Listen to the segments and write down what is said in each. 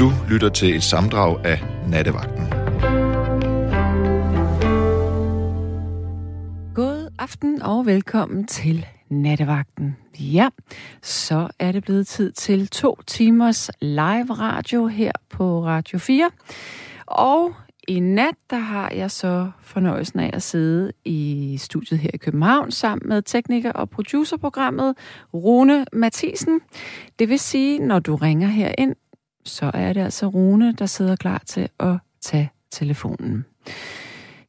Du lytter til et samdrag af Nattevagten. God aften og velkommen til Nattevagten. Ja, så er det blevet tid til to timers live radio her på Radio 4. Og i nat, der har jeg så fornøjelsen af at sidde i studiet her i København sammen med tekniker og producerprogrammet Rune Mathisen. Det vil sige, når du ringer herind, så er det altså Rune, der sidder klar til at tage telefonen.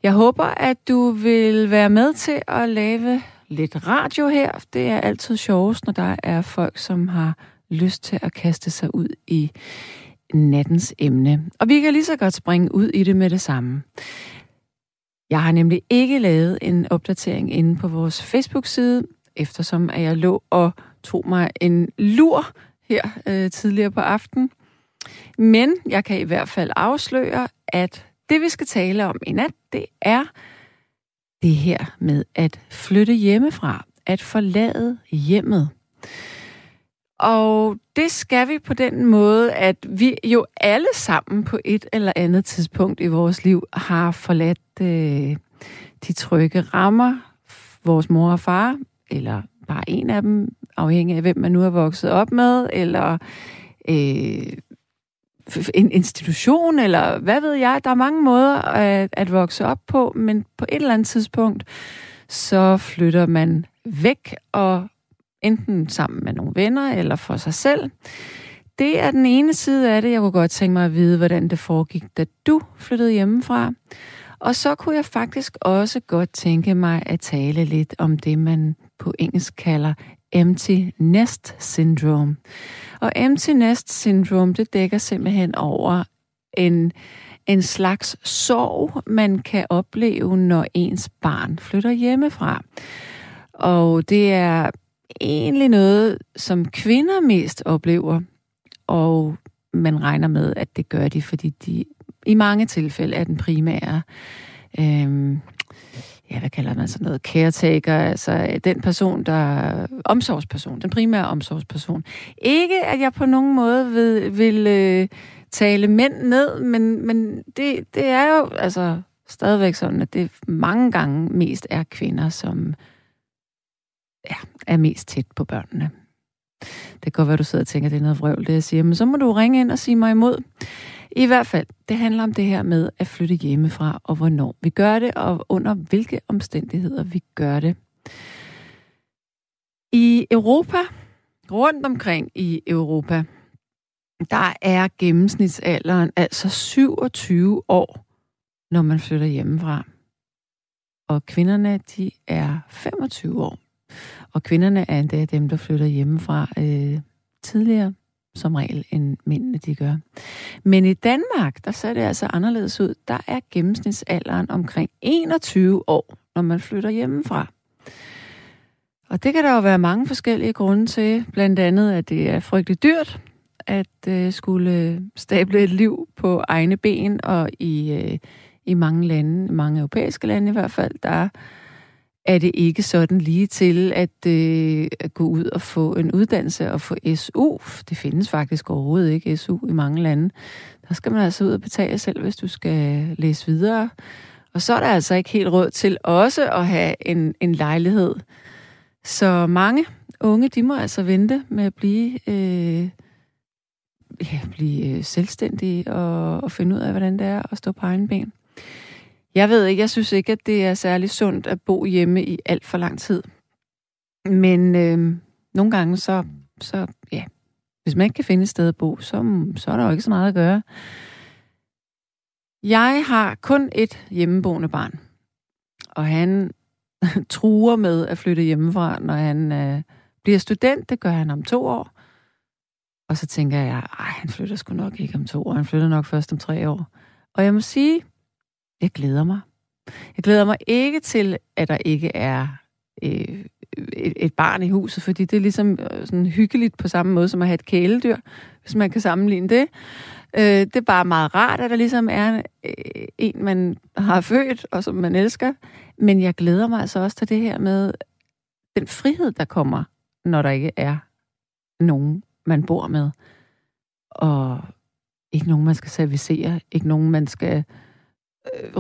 Jeg håber, at du vil være med til at lave lidt radio her. Det er altid sjovest, når der er folk, som har lyst til at kaste sig ud i nattens emne. Og vi kan lige så godt springe ud i det med det samme. Jeg har nemlig ikke lavet en opdatering inde på vores Facebook-side, eftersom at jeg lå og tog mig en lur her øh, tidligere på aftenen. Men jeg kan i hvert fald afsløre, at det vi skal tale om i nat, det er det her med at flytte hjemmefra, at forlade hjemmet. Og det skal vi på den måde, at vi jo alle sammen på et eller andet tidspunkt i vores liv har forladt øh, de trygge rammer, vores mor og far, eller bare en af dem, afhængig af hvem man nu er vokset op med, eller øh, en institution, eller hvad ved jeg. Der er mange måder at, at vokse op på, men på et eller andet tidspunkt, så flytter man væk og enten sammen med nogle venner eller for sig selv. Det er den ene side af det. Jeg kunne godt tænke mig at vide, hvordan det foregik, da du flyttede hjemmefra. Og så kunne jeg faktisk også godt tænke mig at tale lidt om det, man på engelsk kalder empty nest syndrome. Og empty nest syndrome, det dækker simpelthen over en, en slags sorg, man kan opleve, når ens barn flytter hjemmefra. Og det er egentlig noget, som kvinder mest oplever, og man regner med, at det gør de, fordi de i mange tilfælde er den primære, øh, ja, hvad kalder man sådan noget, caretaker, altså øh, den person, der omsorgsperson, den primære omsorgsperson. Ikke, at jeg på nogen måde vil, vil øh, tale mænd ned, men, men det, det er jo altså stadigvæk sådan, at det mange gange mest er kvinder, som ja, er mest tæt på børnene. Det kan godt være, du sidder og tænker, at det er noget vrøvl, det jeg siger, men så må du ringe ind og sige mig imod. I hvert fald, det handler om det her med at flytte hjemmefra, og hvornår vi gør det, og under hvilke omstændigheder vi gør det. I Europa, rundt omkring i Europa, der er gennemsnitsalderen altså 27 år, når man flytter hjemmefra. Og kvinderne, de er 25 år. Og kvinderne er endda dem, der flytter hjemmefra øh, tidligere, som regel, end mændene de gør. Men i Danmark, der ser det altså anderledes ud. Der er gennemsnitsalderen omkring 21 år, når man flytter hjemmefra. Og det kan der jo være mange forskellige grunde til. Blandt andet, at det er frygteligt dyrt at øh, skulle stable et liv på egne ben, og i, øh, i mange lande, mange europæiske lande i hvert fald, der er det ikke sådan lige til at, øh, at gå ud og få en uddannelse og få SU. Det findes faktisk overhovedet ikke SU i mange lande. Der skal man altså ud og betale selv, hvis du skal læse videre. Og så er der altså ikke helt råd til også at have en, en lejlighed. Så mange unge, de må altså vente med at blive, øh, ja, blive øh, selvstændige og, og finde ud af, hvordan det er at stå på egen ben. Jeg ved ikke, jeg synes ikke, at det er særlig sundt at bo hjemme i alt for lang tid. Men øh, nogle gange så, så, ja, hvis man ikke kan finde et sted at bo, så, så er der jo ikke så meget at gøre. Jeg har kun et hjemmeboende barn, og han truer med at flytte hjemmefra, når han øh, bliver student. Det gør han om to år. Og så tænker jeg, at han flytter sgu nok ikke om to år. Han flytter nok først om tre år. Og jeg må sige, jeg glæder mig. Jeg glæder mig ikke til, at der ikke er øh, et, et barn i huset, fordi det er ligesom øh, sådan hyggeligt på samme måde som at have et kæledyr, hvis man kan sammenligne det. Øh, det er bare meget rart, at der ligesom er øh, en, man har født, og som man elsker. Men jeg glæder mig altså også til det her med den frihed, der kommer, når der ikke er nogen, man bor med. Og ikke nogen, man skal servicere, ikke nogen, man skal øh,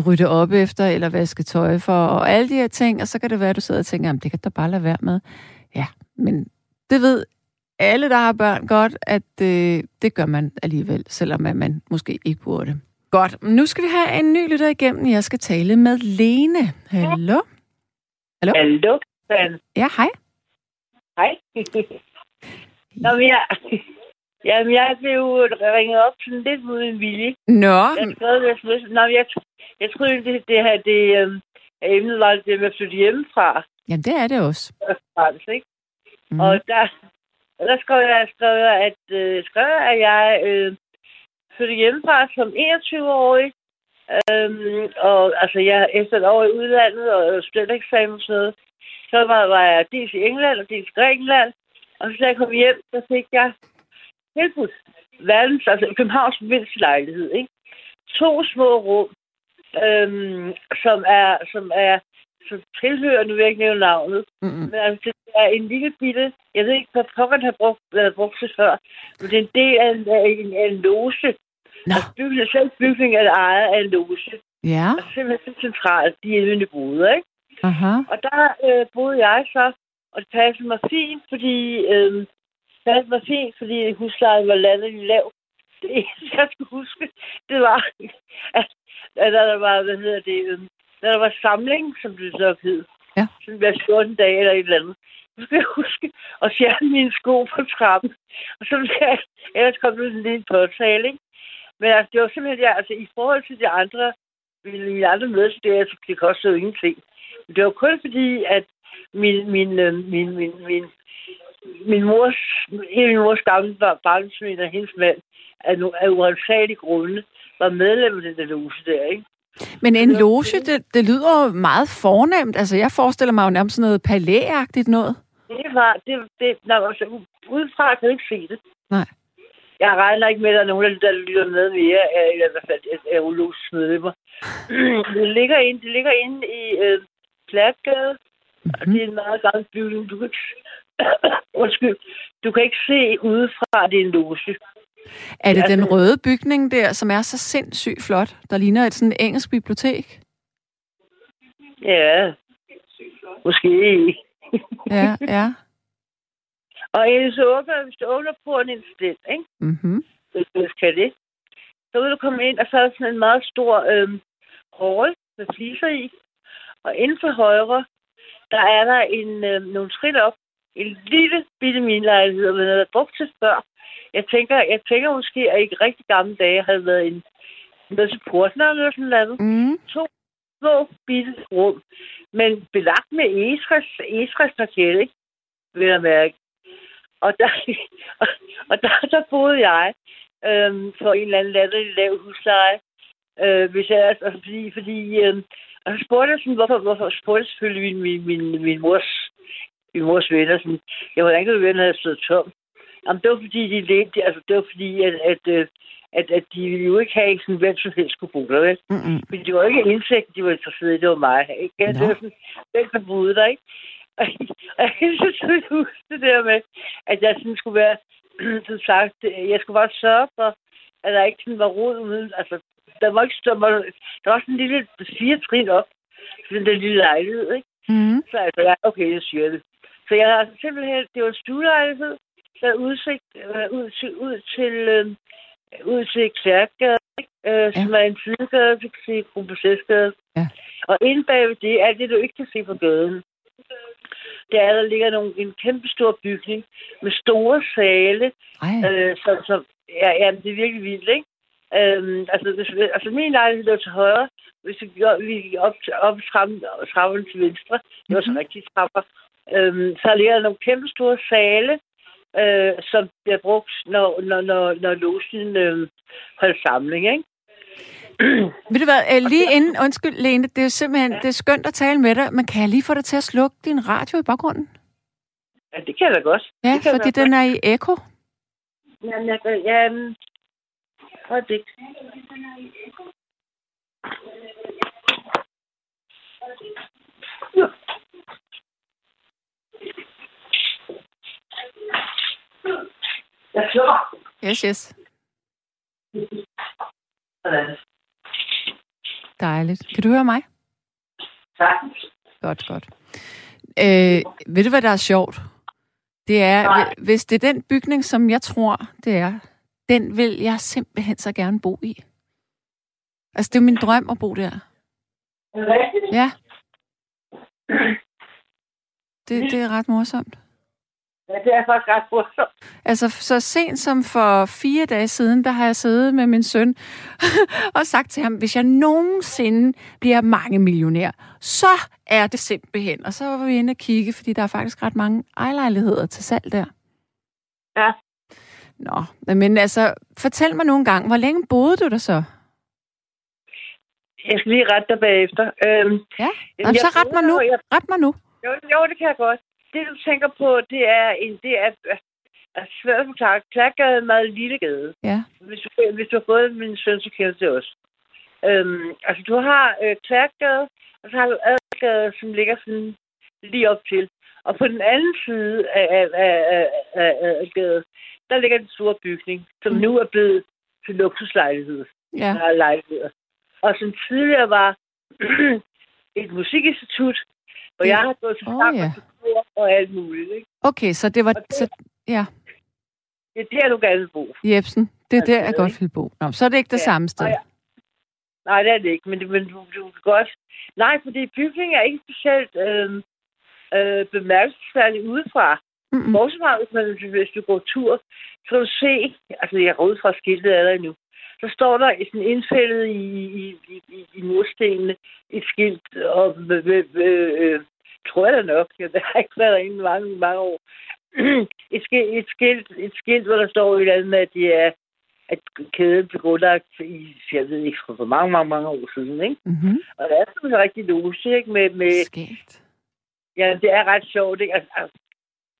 rydde op efter, eller vaske tøj for, og alle de her ting, og så kan det være, at du sidder og tænker, jamen det kan du bare lade være med. Ja, men det ved alle, der har børn godt, at øh, det gør man alligevel, selvom man måske ikke burde. Godt, nu skal vi have en ny lytter igennem. Jeg skal tale med Lene. Hallo? Hallo? Hallo? Ja, hej. Hej. Nå, men jeg, jamen, jeg blev ringet op sådan lidt mod en vilje. Nå. Jeg skrev, jeg, Nå, jeg, jeg troede, det, det her, det, øh, emnet var det med at flytte hjemmefra. Jamen, det er det også. Frans, ikke? Mm. Og der, der skrev jeg, skrev jeg at, øh, skrev jeg, at jeg øh, flyttede hjemmefra som 21-årig. Øhm, og altså, jeg efter et år i udlandet og studentereksamen og sådan noget, så var, var jeg dels i England og dels i Grækenland. Og så da jeg kom hjem, så fik jeg tilbudt verdens, altså Københavns mindste lejlighed, ikke? To små rum, øhm, som er, som er, som tilhører, nu vil jeg ikke nævne navnet, mm-hmm. men altså, det er en lille bitte, jeg ved ikke, hvad pokker har brugt, været brugt til før, men det er en del af en, af en, af en loge. No. Altså, bygning, selv bygningen er ejet af en loge. Ja. Og simpelthen så centralt, de inde boede, ikke? Uh-huh. Og der øh, boede jeg så, og det passede mig fint, fordi øh, det passede mig fint, fordi huslejen var landet i lav. Det eneste, jeg skulle huske, det var, at, at der var, hvad hedder det, øh, der var samling, som det så hed. Ja. Sådan hver 14 dage eller et eller andet. Så skal jeg huske at fjerne mine sko på trappen. Og så skal jeg ellers komme ud en lille påtale, ikke? Men altså, det var simpelthen, ja, altså, i forhold til de andre, mine andre medstuderende, så det kostede jo ingenting. Men det var kun fordi, at min, min, øh, min, min, min, min mors, en min mors gamle barnsmænd og hendes mand, af, af uansagelige grunde, var medlem af den loge der, ikke? Men en loge, det, det lyder jo meget fornemt. Altså, jeg forestiller mig jo nærmest sådan noget palæagtigt noget. Det var, det, det, nej, altså, udefra kan jeg ikke se det. Nej. Jeg regner ikke med, at der er nogen, der lytter med mere, eller i hvert fald af urologisk medlemmer. det ligger inde, det ligger inde i øh, Platgade, mm-hmm. og det er en meget gammel bygning. Du kan ikke, undskyld, du kan ikke se udefra, at det er en loge. Er det den røde bygning der, som er så sindssygt flot, der ligner et sådan engelsk bibliotek? Ja, måske. ja, ja. Og du åbner, hvis du åbner porten til den, ikke? Mm-hmm. Hvis du kan det. Så vil du komme ind, og så er der sådan en meget stor øhm, hall med fliser i. Og inden for højre, der er der en, øhm, nogle skridt op. En lille bitte minlejlighed, og man har brugt til før. Jeg tænker, jeg tænker måske, at i rigtig gamle dage havde været en noget til portner eller sådan noget. Mm. To små bitte rum, men belagt med egetræs, egetræsparket, ikke? Vil jeg mærke. Og der, og, og der, der boede jeg øhm, for en eller anden latterlig lav husleje. Øh, hvis jeg, altså, fordi, fordi øhm, og så spurgte jeg sådan, hvorfor, hvorfor spurgte selvfølgelig min, min, min, min mors min mors venner, sådan, jeg hvordan kan du være, havde stået tom? Jamen, det var fordi, de ledte, altså, det var fordi, at, at, at, at, at de ville jo ikke have sådan, hvem som helst skulle bo der, vel? Mm-hmm. Men det var ikke indsigt, de var interesseret i, det var mig. Ikke? Ja, det var sådan, hvem der boede der, ikke? Og, jeg synes, jeg huske det der med, at jeg sådan skulle være, som sagt, jeg skulle bare sørge for, at der ikke sådan var rod uden, altså, der var ikke, der var, der var sådan en lille fire trin op, sådan den lille lejlighed, ikke? Mm-hmm. Så altså, ja, okay, jeg siger det. Så jeg har simpelthen, det var stuelejlighed, der er udsigt øh, ud til, ud til, øh, ud til Klærkgade, øh, ja. som er en sidegade, kan se Kronprinsessegade. Ja. Og inde bagved det er det, du ikke kan se på gaden. Der er, der ligger nogle, en kæmpe stor bygning med store sale, øh, som, som ja, ja, det er virkelig vildt, ikke? Øhm, altså, hvis, altså, min lejlighed lå til højre. Hvis vi gik op, op, til, trappen, trappen til venstre, det var så mm-hmm. rigtig trapper, øhm, så ligger der nogle kæmpe store sale, øh, som bliver brugt, når, når, når, når logen øh, holder samling, ikke? Ved du hvad, øh, lige inden, undskyld Lene, det er simpelthen, ja. det er skønt at tale med dig, men kan jeg lige få dig til at slukke din radio i baggrunden? Ja, det kan jeg da godt. Ja, fordi den er i ekko. Ja, jeg, ja, øjeblik. Jeg slukker. Yes, yes. Sådan. Dejligt. Kan du høre mig? Sagtens. Godt, godt. Øh, ved du, hvad der er sjovt? Det er, Nej. hvis det er den bygning, som jeg tror, det er, den vil jeg simpelthen så gerne bo i. Altså, det er jo min drøm at bo der. Er det rigtigt? Ja. Det, det er ret morsomt. Ja, det er faktisk ret morsomt. Altså, så sent som for fire dage siden, der har jeg siddet med min søn og sagt til ham, hvis jeg nogensinde bliver mange millionær, så er det simpelthen. Og så var vi inde og kigge, fordi der er faktisk ret mange ejlejligheder til salg der. Ja. Nå, men altså, fortæl mig nogle gange, hvor længe boede du der så? Jeg skal lige rette dig bagefter. Øhm, Ja, jamen, så ret mig nu. Jeg, Ret mig nu. Jo, jo, det kan jeg godt. Det, du tænker på, det er en, det er, er svært at forklare. Klærgade er en meget lille gade. Ja. Hvis du, hvis du har fået min søn, så kender det også. Øhm, altså, du har øh, Klærgade, og så har du Adelgade, som ligger sådan lige op til. Og på den anden side af, af, af, af, af, af gade, der ligger den store bygning, som Mm. nu er blevet til luksuslejlighed. Ja. Der er lejligheder. Og som tidligere var et musikinstitut, Det- jeg har gået Åh, sang ja. og og alt muligt. Ikke? Okay, så det var... Og det- Så, ja, Det er der, du gerne vil bo. Jebsen, det er Altså, der, jeg er godt vil bo. Nå, så er det ikke det Ja, samme sted. og jeg- Nej, det er det ikke, men, det- men du, du kan godt... Nej, fordi bygningen er ikke specielt øh, øh, bemærkelsesværdig udefra. Mm-mm. Bortset fra, hvis, man, hvis du går tur, så kan du se, altså jeg går ud fra skiltet er der endnu, så står der sådan indfældet i, i, i, i, i murstenene et skilt, og øh, øh, tror jeg da nok, jeg har ikke været derinde i mange, mange år, et, skilt, et, skilt, et skilt, hvor der står et eller andet med, at det er at kæden blev grundlagt i, jeg ved ikke, for mange, mange, mange år siden, ikke? Mm-hmm. Og det er sådan rigtig loge, ikke? Med, med, Skægt. Ja, det er ret sjovt, ikke? Altså, altså,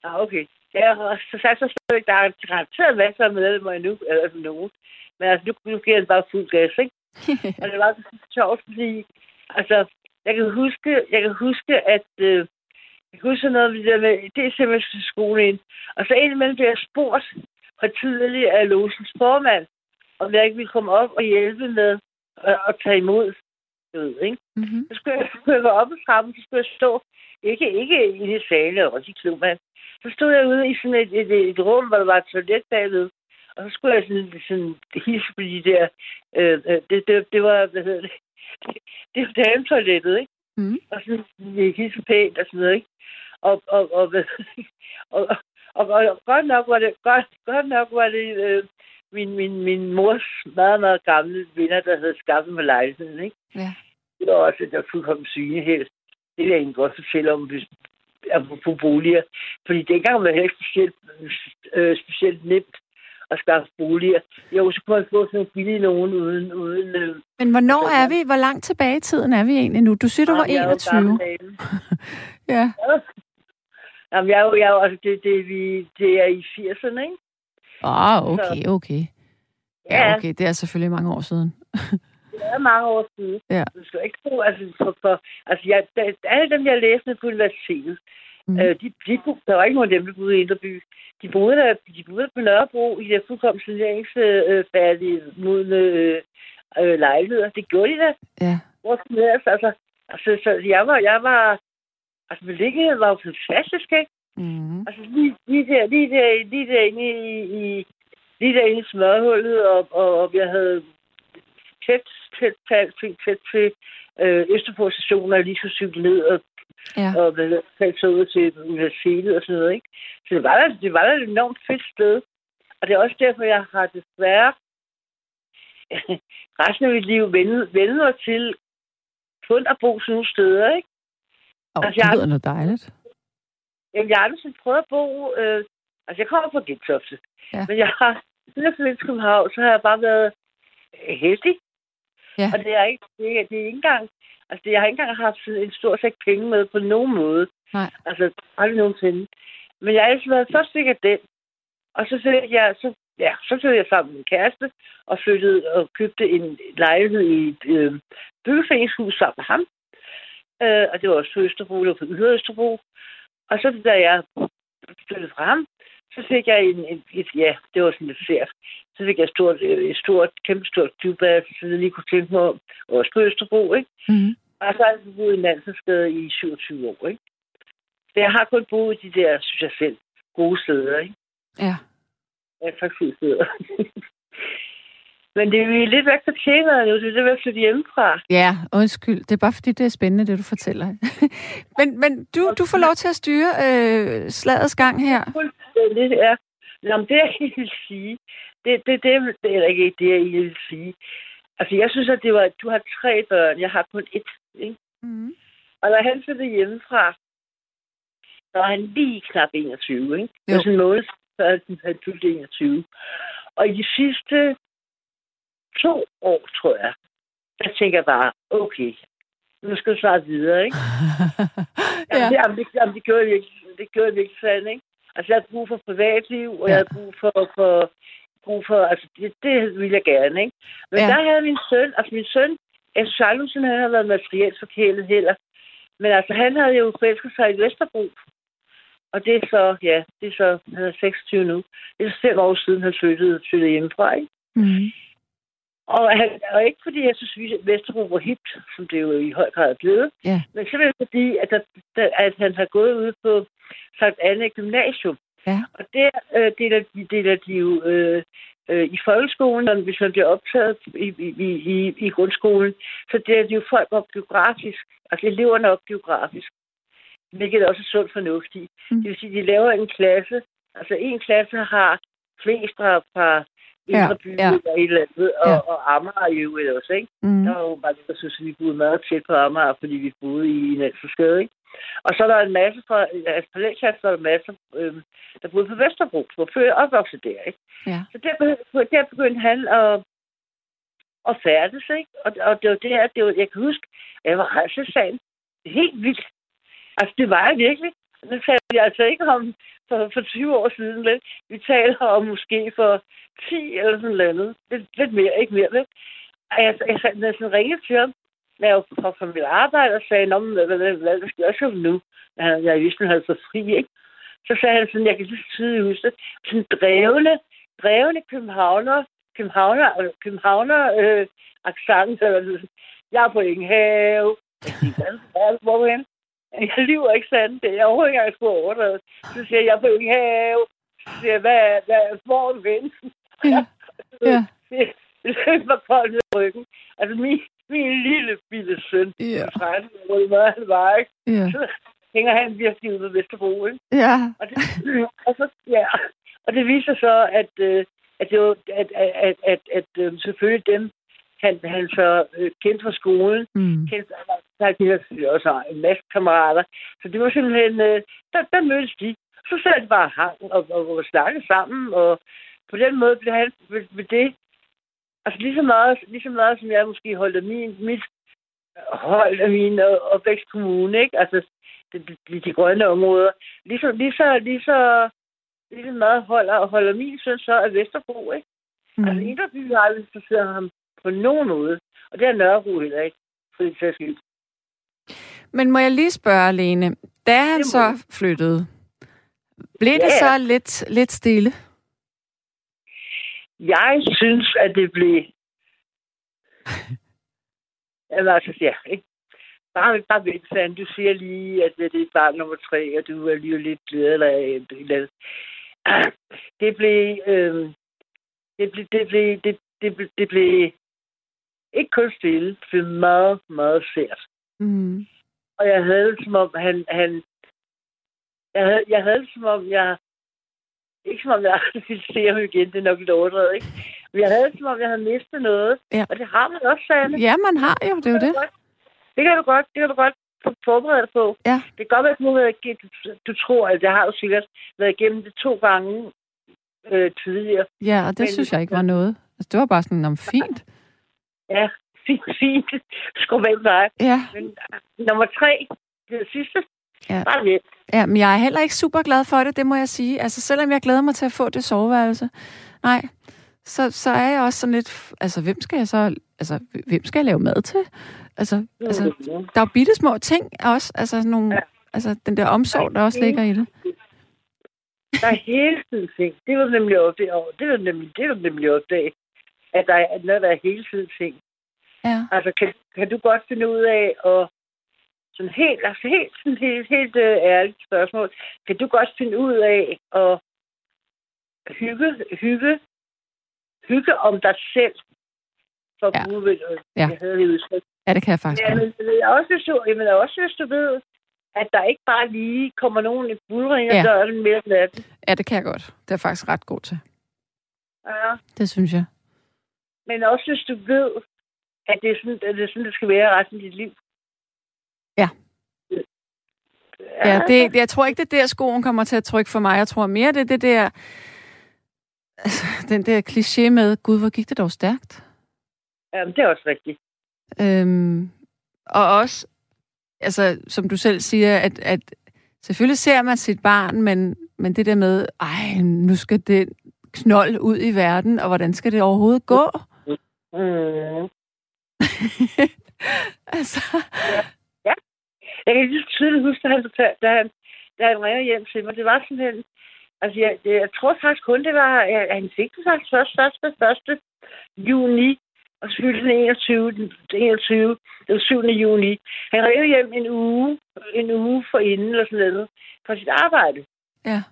ah, okay. Ja, og så sagt så står der er garanteret masser af medlemmer endnu, eller altså nogen. Men altså, nu, nu giver den bare fuld gas, ikke? og det var så sjovt, fordi, altså, jeg kan huske, jeg kan huske, at, øh, jeg kan huske noget det der med, det er simpelthen ind. Og så indimellem blev jeg spurgt fra tidligere af Losens formand, om jeg ikke ville komme op og hjælpe med at, at tage imod. Du ved, ikke? Mm-hmm. Så skulle jeg, gå op ad trappen, så skulle jeg stå, ikke, ikke i det sale, og klog mand. Så stod jeg ude i sådan et, et, et, rum, hvor der var et toilet bagved. Og så skulle jeg sådan, sådan hisse på de der, øh, øh, det, det, det var, hvad hedder det, det var dametoilettet, ikke? Mm. Og sådan hisse pænt og sådan noget, ikke? Og, og, og, hvad, og, og, og, og, godt nok var det, godt, godt nok var det øh, min, min, min mors meget, meget gamle venner, der havde skaffet mig lejligheden, ikke? Ja. Det var også, at der fuldkommen syge helt. Det vil jeg egentlig godt fortælle om, hvis på boliger. Fordi dengang var det ikke specielt, øh, specielt nemt at skaffe boliger. Jo, så kunne man få sådan en billig nogen uden... uden øh, Men hvornår er vi? Hvor langt tilbage i tiden er vi egentlig nu? Du siger, du var jeg er jo 21. gammel dame. Ja. Jamen, jeg er jo, jeg er jo, altså, det, det, vi, det er i 80'erne, ikke? Åh, oh, okay, okay. Ja, okay, det er selvfølgelig mange år siden. Det er mange år siden. Ja. Du skal ikke tro, altså, for, for, altså jeg, alle dem, jeg læste på universitetet, Mm. øh, de, de, der var ikke nogen af dem, der boede i Indreby. De boede, der, de boede på Nørrebro i der fuldkommen saneringsfærdige øh, modne øh, øh, lejligheder. Det gjorde de da. Ja. Hvor som helst, altså, altså, så jeg var, jeg var, altså, beliggenheden var jo fantastisk, ikke? Mm. Altså, lige, lige der, lige der, lige derinde i, i lige derinde i smørhullet, og, og, og jeg havde tæt, tæt, tæt, tæt, tæt til øh, station, og jeg lige skulle cykle ned og, Ja. og faldt så ud til universitetet og sådan noget, ikke? Så det var da, det var da et enormt fedt sted. Og det er også derfor, jeg har desværre resten af mit liv vendet, vendet mig til kun at bo sådan nogle steder, ikke? Oh, Altså, det jeg- lyder noget dejligt. Jamen, jeg har aldrig prøvet at bo... Øh, altså, jeg kommer fra Gentofte. Ja. Men jeg har... Siden jeg flyttede til København, så har jeg bare været øh, heldig. Ja. Og det er ikke, det er, det er ikke engang... Altså, det, jeg har ikke engang haft en stor sæk penge med på nogen måde. Nej. Altså, aldrig nogensinde. Men jeg har altid været... Først jeg den. Og så fik jeg... Så, ja, så flyttede jeg sammen med min kæreste og flyttede og købte en lejlighed i et øh, byggeforeningshus sammen med ham. Øh, og det var også på Østerbro, det var på Ydre Østerbro. Og så da jeg flyttede fra ham, så fik jeg en, en et, ja, det var sådan lidt sært. Så fik jeg et stort, øh, et stort, kæmpe stort klubad, så jeg lige kunne tænke mig om, også på Østerbro, ikke? Mm. Og så har jeg boet i Nansensgade i 27 år, ikke? Så jeg har kun boet i de der, synes jeg selv, gode steder, ikke? Ja. Attraktive steder. Men det er lidt væk fra nu, det er det væk flytte hjemmefra. Ja, undskyld. Det er bare fordi, det er spændende, det du fortæller. men men du, du får lov til at styre øh, slagets gang her. Fuldstændig, ja. Nå, det jeg vil sige, det, det, det, det er ikke det, jeg vil sige. Altså, jeg synes, at det var, du har tre børn, jeg har kun ét, ikke? Mm. Og når han flyttede hjemmefra, så var han lige knap 21, ikke? Det var sådan en måned før han fyldte 21. Og i de sidste to år, tror jeg, der tænker jeg bare, okay, nu skal du snart videre, ikke? ja. Jamen, det, jamen, det, jamen, det gjorde jeg virkelig, det gjorde jeg virkelig sådan, ikke? Altså, jeg havde brug for privatliv, og Ja. jeg havde brug for, for, brug for altså, det, det ville jeg gerne, ikke? Men Ja. der havde min søn, altså min søn, jeg synes aldrig, han har været materielt forkælet heller. Men altså, han havde jo forelsket sig i Vesterbro. Og det er så, ja, det er så, han er 26 nu. Det er fem år siden, han flyttede, flyttede hjemmefra, ikke? Mm. Og, han, og ikke fordi jeg synes, at Vesterbro var hipt, som det jo i høj grad er blevet, Ja. men simpelthen fordi, at, der, der, at han har gået ud på Sankt Anne Gymnasium. Ja. Og der øh, deler, de, deler de jo øh, øh, i folkeskolen, og hvis man bliver optaget i, i, i, i grundskolen, så deler de jo folk op geografisk, altså eleverne op geografisk, hvilket også er sundt fornuft i. Mm. Det vil sige, at de laver en klasse, altså en klasse har flest fra, fra indre by ja. eller et eller andet, og, Ja. og Amager er jo ellers, ikke? Mm. Der var jo bare det, der synes, at vi boede meget tæt på Amager, fordi vi boede i Næsselskade, ikke? Og så er der en masse fra, altså på den klasse, der er der masser, øhm, der boede på Vesterbro, hvor før opvokset der, ikke? Ja. Så der, be- der begyndte han at, at færdes, ikke? Og, og det var det her, det var, jeg kan huske, at jeg var rejsesagen. Helt vildt. Altså, det var jeg virkelig. Nu taler vi altså ikke om for, for 20 år siden, vel? Vi taler om måske for 10 eller sådan noget. Lidt, lidt mere, ikke mere, vel? Og jeg, jeg, jeg, jeg sådan ringede til ham, når jeg var fra, mit arbejde, og sagde, hvad, hvad, hvad, hvad skal jeg så nu? Jeg, jeg vidste, han havde så fri, ikke? Så sagde han sådan, jeg kan lige tydeligt huske det, sådan drevne, drevne københavner, københavner, øh, københavner øh, accent, eller jeg er på ingen have, hvor er jeg lyver ikke sandt. Det er overhovedet ikke engang skulle overdrevet. Så siger jeg, jeg på Ingenhave. Så siger jeg, hvad, hvad, hvor er hen? Ja. Ja. Det det løb mig koldt ned i ryggen. Altså, min, min lille bitte søn, Ja. 13 år, hvor han var, ikke? Ja. Så hænger han virkelig ud ved Vesterbro, ikke? Ja. Og det, og så, ja, og det viser så, at, øh, at det var, at, at, at, at, at øh, selvfølgelig dem, han, han så øh, kendte fra skolen, Mm. de selvfølgelig også en masse kammerater. Så det var simpelthen, øh, der, der mødtes de. Så sad de bare og hang og, og, og snakkede sammen, og på den måde blev han ved, ved det, altså lige så meget, lige så meget som jeg måske holdt af min, mit hold af min opvækstkommune, ikke? Altså, de, de, de grønne områder. Lige så, lige så, lige så, lige så meget holder, holder min søn så af Vesterbro, ikke? Mm. Altså, Mm. Indre By har aldrig interesseret ham på nogen måde. Og det er Nørrebro heller ikke, for det sags skyld. Men må jeg lige spørge, Lene, da han Det må så flyttede, blev det Ja. så lidt, lidt stille? Jeg synes, at det blev... Jamen, altså, ja, ikke? Bare, bare vent, Sand. Du siger lige, at det er barn nummer tre, og du er lige lidt glad eller et eller andet. Det blev... Øh, det blev... Det blev... Det, det, blev, det blev ikke kun stille. Det blev meget, meget sært. Mm. Og jeg havde det som om, han... han jeg, havde, jeg havde det som om, jeg... Ikke som om, jeg ville se ham igen. Det er nok lidt overdrevet, ikke? Men jeg havde det som om, jeg havde mistet noget. Ja. Og det har man også, Sanne. Ja, man har jo, det er jo det. Det kan du godt, det kan du godt forberede dig på. Ja. Det kan godt være, at du, har været du tror, at jeg har jo sikkert været igennem det to gange øh, tidligere. Ja, og det Men- synes jeg ikke var noget. Altså, det var bare sådan, om fint. Ja, fint, fint. Skru med dig. Ja, Men øh, nummer tre, det sidste, Ja. bare lidt. ja, men jeg er heller ikke super glad for det, det må jeg sige. Altså, selvom jeg glæder mig til at få det soveværelse, nej, så, så er jeg også sådan lidt, altså, hvem skal jeg så, altså, hvem skal jeg lave mad til? Altså, altså der er jo bitte små ting også, altså nogle, Ja. altså den der omsorg, der også ligger i det. Der er hele tiden ting. Det var nemlig opdaget. Det var nemlig, det var nemlig opdaget, at der er noget, der er hele tiden ting. Ja. Altså, kan, kan du godt finde ud af at sådan helt, altså helt, sådan helt, helt uh, ærligt spørgsmål. Kan du godt finde ud af at hygge, hygge, hygge om dig selv? For Ja. ja. bruge, ja. Ja. jeg havde det udtryk. ja, det kan jeg faktisk Ja, men jeg også, hvis du, mener også, hvis du ved, at der ikke bare lige kommer nogen i bulringer, Ja. døren midt om natten. Ja, det kan jeg godt. Det er faktisk ret god til. Ja. Det synes jeg. Men også hvis du ved, at det er sådan, at det, er sådan, det skal være resten af dit liv. Ja. Ja, det, jeg tror ikke, det er der, skoen kommer til at trykke for mig. Jeg tror mere, det er det der... Altså, den der kliché med, gud, hvor gik det dog stærkt. Jamen, det er også rigtigt. Øhm, og også, altså, som du selv siger, at, at selvfølgelig ser man sit barn, men, men det der med, ej, nu skal det knold ud i verden, og hvordan skal det overhovedet gå? Mm. altså, Jeg kan lige tydeligt huske, da han, da han, da han ringer hjem til mig. Det var sådan Altså, jeg, det, jeg tror faktisk kun, det var... Jeg, han fik det faktisk først, først, først, juni. Og så fyldte den 21, den 21, den 7. juni. Han ringede hjem en uge, en uge for inden, eller sådan noget, fra sit arbejde. ja.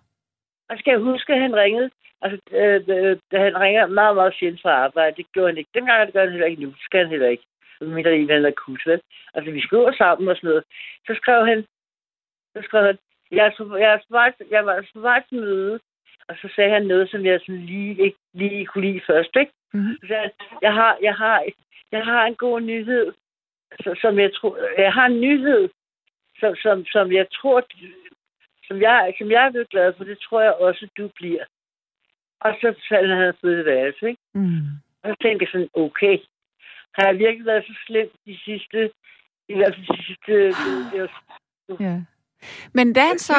Og skal jeg huske, at han ringede. Altså, øh, øh, da han ringer meget, meget sjældent fra arbejde. Det gjorde han ikke. Dengang det gør han heller ikke nu. Det skal han heller ikke. Mindre i, han er akut, vel? Altså, vi skriver sammen og sådan noget. Så skrev han, så skrev han, jeg, er så- jeg, er jeg var på vej til møde, og så sagde han noget, som jeg sådan lige, ikke lige kunne lide først, ikke? Mm-hmm. Så sagde han, jeg har, jeg har, jeg har en god nyhed, så- som jeg tror, jeg har en nyhed, som, som, som jeg tror, som jeg, som jeg er blevet glad for, det tror jeg også, du bliver. Og så faldt han fået værelse, ikke? Mm. Og så tænkte jeg sådan, okay, har jeg virkelig været så slem de sidste, i hvert fald de sidste, Ja. Men da han så,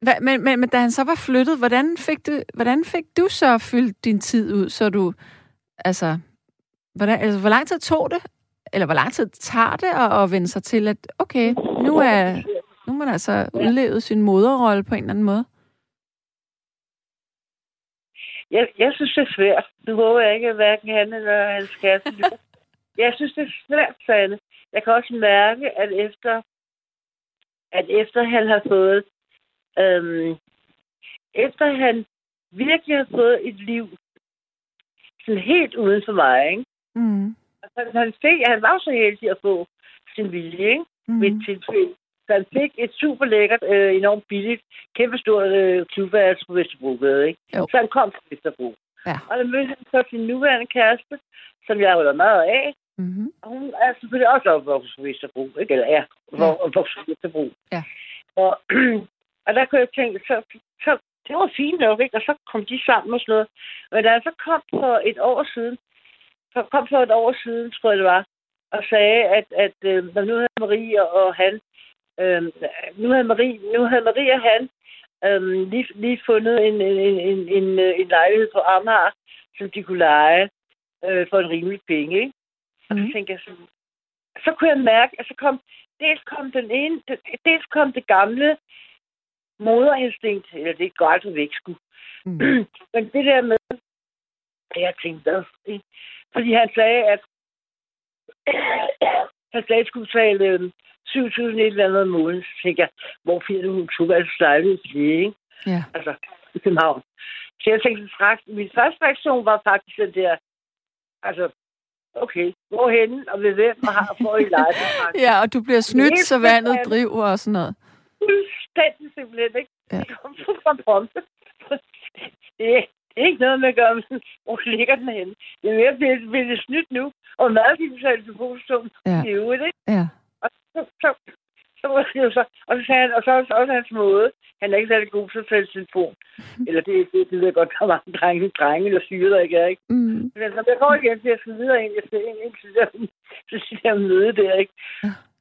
hva, men, men, men da han så var flyttet, hvordan fik, du, hvordan fik du så fyldt din tid ud, så du, altså, hvordan, altså, hvor lang tid tog det, eller hvor lang tid tager det at, at vende sig til, at okay, nu er, nu er man altså udlevet sin moderrolle på en eller anden måde? Jeg, jeg synes, det er svært. Nu håber jeg ikke, at hverken han eller hans kæreste. Jeg synes, det er svært, Sanne. Jeg kan også mærke, at efter, at efter han har fået, øhm, efter han virkelig har fået et liv, sådan helt uden for mig, ikke? Mm. Altså, han, fik, han var så heldig at få sin vilje, ikke? Mm. et tilfælde. Så han fik et super lækkert, øh, enormt billigt, kæmpestort øh, klubværelse på Vesterbrogade, ikke? Jo. Så han kom til Vesterbro. Ja. Og der mødte han så sin nuværende kæreste, som jeg holder meget af. Mm-hmm. Og hun er selvfølgelig også opvokset på Vesterbro, ikke? Eller er Ja. opvokset på Vesterbro. Ja. Og, og der kunne jeg tænke, så, så det var fint nok, ikke? Og så kom de sammen og sådan noget. Men da han så kom for et år siden, så kom for et år siden, tror jeg det var, og sagde, at, at øh, når nu havde Marie og han, øh, nu havde Marie, nu havde Marie og han øh, lige, lige fundet en, en, en, en, en, øh, lejlighed på Amager, som de kunne lege øh, for en rimelig penge, ikke? Og så Mhm. tænkte jeg sådan, så kunne jeg mærke, at så kom, dels kom den ene, dels kom det gamle moderinstinkt, eller det går aldrig væk, sgu. Mm. Men det der med, at jeg tænkte, hvad? Fordi han sagde, at han sagde, at skulle betale øh, 7.000 et eller andet om måneden. Så tænkte jeg, hvor finder du en tuværelses lejlighed til det, ikke? Ja. Altså, i København. Så jeg tænkte straks, min første reaktion var faktisk den der, altså, okay, hvorhen og ved hvem og har for i lejlighed. ja, og du bliver snydt, så vandet driver og sådan noget. Fuldstændig simpelthen, ikke? Ja. Det. Det, er- det er ikke noget med at gøre, med, hvor ligger den henne. Det er mere, bliver, det snydt nu, og meget de betalte til position Ja. i øvrigt, ikke? Ja. Og så, så, så jo så, og så sagde han, og så også, også hans måde, han er ikke særlig god til at tale telefon. Eller det, det, det ved jeg godt, der er mange drenge, drenge eller syge, der ikke er, ikke? Mm. Men altså, jeg går igen til at skal videre ind, jeg skal ind, ind til der, til det der møde der, ikke?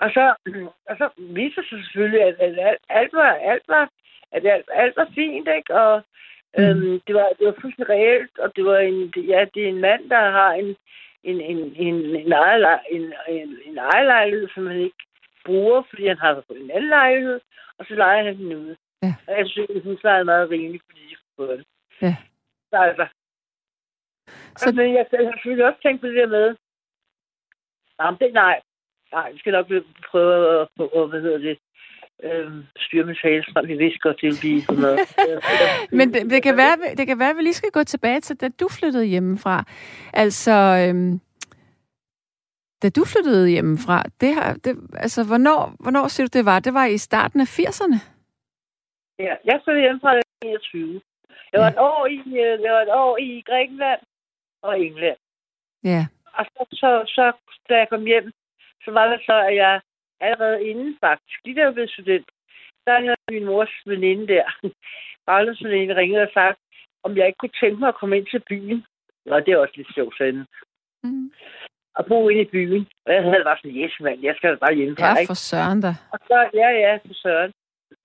Og så, og så viser det sig selvfølgelig, at, at alt, alt, var, alt, var, at alt, alt var fint, ikke? Og Mm. øhm, det, var, det var fuldstændig reelt, og det var en, ja, det er en mand, der har en, en, en, en, en, ejerlej- en, en, en ejerlejlighed, som han ikke bruger, fordi han har fået en anden lejlighed, og så leger han den ud. Ja. Og jeg synes, hun er meget rimelig, fordi de får det. Ja. Så altså. Så- Så... Men jeg, jeg har selvfølgelig også tænkt på det der med, Jamen, det, nej, nej, vi skal nok prøve at få, hvad hedder det, øhm, styre min tale frem. Vi vidste godt, det ville blive sådan noget. Men det, det, kan være, det kan være, at vi lige skal gå tilbage til, da du flyttede hjemmefra. Altså, øhm, da du flyttede hjemmefra, det har, det, altså, hvornår, hvornår siger du, det var? Det var i starten af 80'erne? Ja, jeg flyttede hjem fra 29. Jeg var, et år i, øh, jeg var et år i Grækenland og England. Ja. Og så, så, så, da jeg kom hjem, så var det så, at jeg allerede inden faktisk, lige da jeg blev student, der havde min mors veninde der, barndomsveninde, ringet og sagt, om jeg ikke kunne tænke mig at komme ind til byen. Og det er også lidt sjovt, sådan. Mm. At bo inde i byen. Og jeg havde bare sådan, yes mand, jeg skal bare hjemmefra, Ja, ikke? for søren da. Og så, ja, ja, for søren.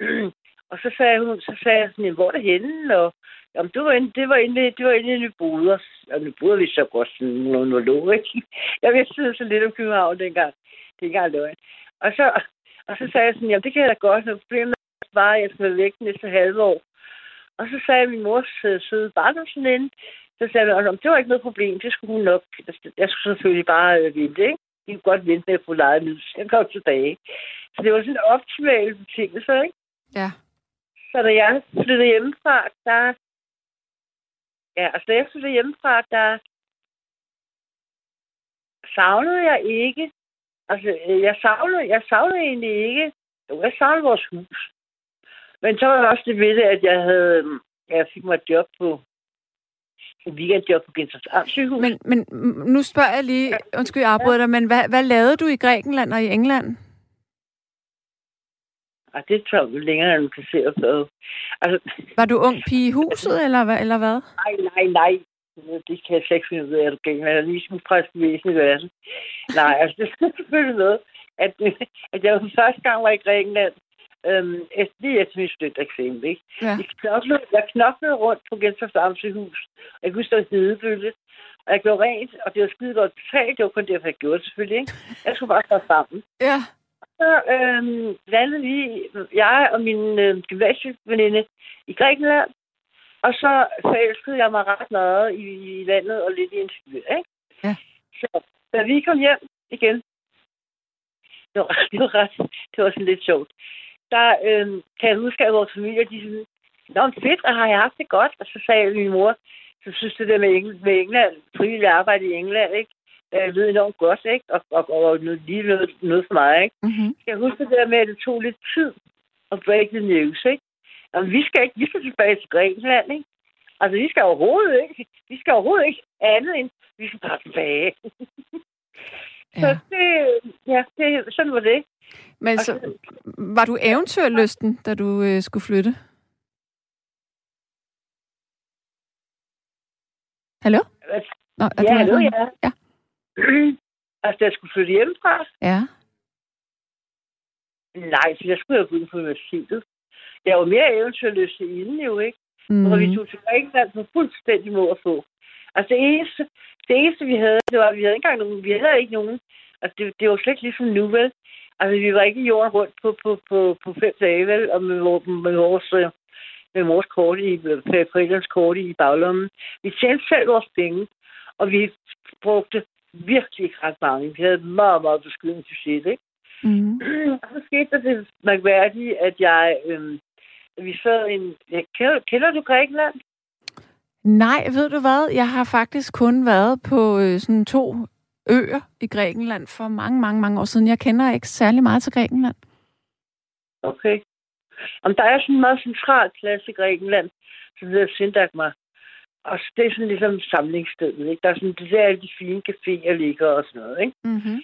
og så sagde hun, så sagde jeg sådan, "Jamen, hvor er det henne? Og jamen, det var inde, det var inde, det var inde i Nyboder. Og Nyboder vi så godt sådan nogle noget lå, ikke? Jeg vidste så lidt om København dengang. Dengang løgn. Og så, og så sagde jeg sådan, jamen det kan jeg da godt, men problemet bare, at jeg skal være væk næste halve år. Og så sagde min mors øh, søde barndomsveninde, så sagde jeg, at det var ikke noget problem, det skulle hun nok. Jeg skulle selvfølgelig bare øh, vente, ikke? De kunne godt vente med at få lejet så jeg kom tilbage. Så det var sådan en optimal betingelse, ikke? Ja. Så da jeg flyttede hjemmefra, der... Ja, altså da jeg flyttede hjemmefra, der savnede jeg ikke. Altså, øh, jeg savnede, jeg savnede egentlig ikke. Jeg savnede vores hus. Men så var der også det ved det, at jeg havde... øhm, Jeg fik mig et job på en weekendjob på Gentofte Amtssygehus. Men, men nu spørger jeg lige, undskyld, jeg afbryder dig, men hvad, hvad lavede du i Grækenland og i England? Og det tager jo længere, end man kan se på. Altså, Var du ung pige i huset, eller, hvad- eller hvad? nej, nej, nej. Det kan jeg slet ikke finde ud af, at du gænger. Jeg er lige væsen i verden. Nej, altså det er selvfølgelig noget, at, at jeg for første gang var i Grækenland, øhm, efter, lige efter min studentereksamen, ikke? Ja. Jeg knoklede, jeg knoklede rundt på Gentofte Amtssygehus. Jeg kunne stå hedebølge, og jeg gjorde rent, og det var skide godt betalt. Det var kun derfor, jeg gjorde det selvfølgelig, ikke? Jeg skulle bare stå sammen. Ja. Så øhm, landede vi, jeg og min øh, gymnasieveninde i Grækenland, og så forelskede jeg mig ret meget i, i landet og lidt i en fyr, ikke? Ja. Så da vi kom hjem igen, det var, det var, ret, det var sådan lidt sjovt. Der øhm, kan jeg huske, at vores familie, de sådan, Nå, fedt, og har jeg haft det godt? Og så sagde min mor, så synes det der med, England, med England, frivillig arbejde i England, ikke? Jeg ved enormt godt, ikke? Og, og, og lige noget, noget for mig, ikke? Mm-hmm. Jeg husker det der med, at det tog lidt tid at break the news, ikke? Jamen, vi skal ikke, vi skal tilbage til Grækenland, ikke? Altså, vi skal overhovedet ikke, vi skal overhovedet ikke andet end, vi skal bare tilbage. Så Ja. det, ja, det, sådan var det. Men så, var du eventyrlysten, da du øh, skulle flytte? Hallo? Nå, er ja, du hallo, ja. Ja. altså, jeg skulle flytte hjemmefra, Ja. nej, så jeg skulle jo gå ind på universitetet. Jeg var mere eventyrlyst inden jo, ikke? Mm. hvor vi tog til Grækenland på fuldstændig må at få. Altså det eneste, det eneste, vi havde, det var, at vi havde ikke engang nogen, vi havde ikke nogen, altså det, det var slet ikke ligesom nu, vel? Altså vi var ikke i jorden rundt på, på, på, på fem dage, vel? Og med, med vores, øh, med vores kort i, forældrens kort i baglommen. Vi tjente selv vores penge, og vi brugte virkelig ikke ret mange. Vi havde meget, meget beskydende budget, ikke? Mm. Og så skete der det mærkværdige, at jeg, øhm, vi sad en, ja, kender, kender du Grækenland? Nej, ved du hvad? Jeg har faktisk kun været på øh, sådan to øer i Grækenland for mange, mange, mange år siden. Jeg kender ikke særlig meget til Grækenland. Okay. Om der er sådan en meget central plads i Grækenland, som hedder Syntagma. Og det er sådan ligesom samlingsstedet, ikke? Der er sådan, det der alle de fine caféer ligger og sådan noget, ikke? Mm-hmm.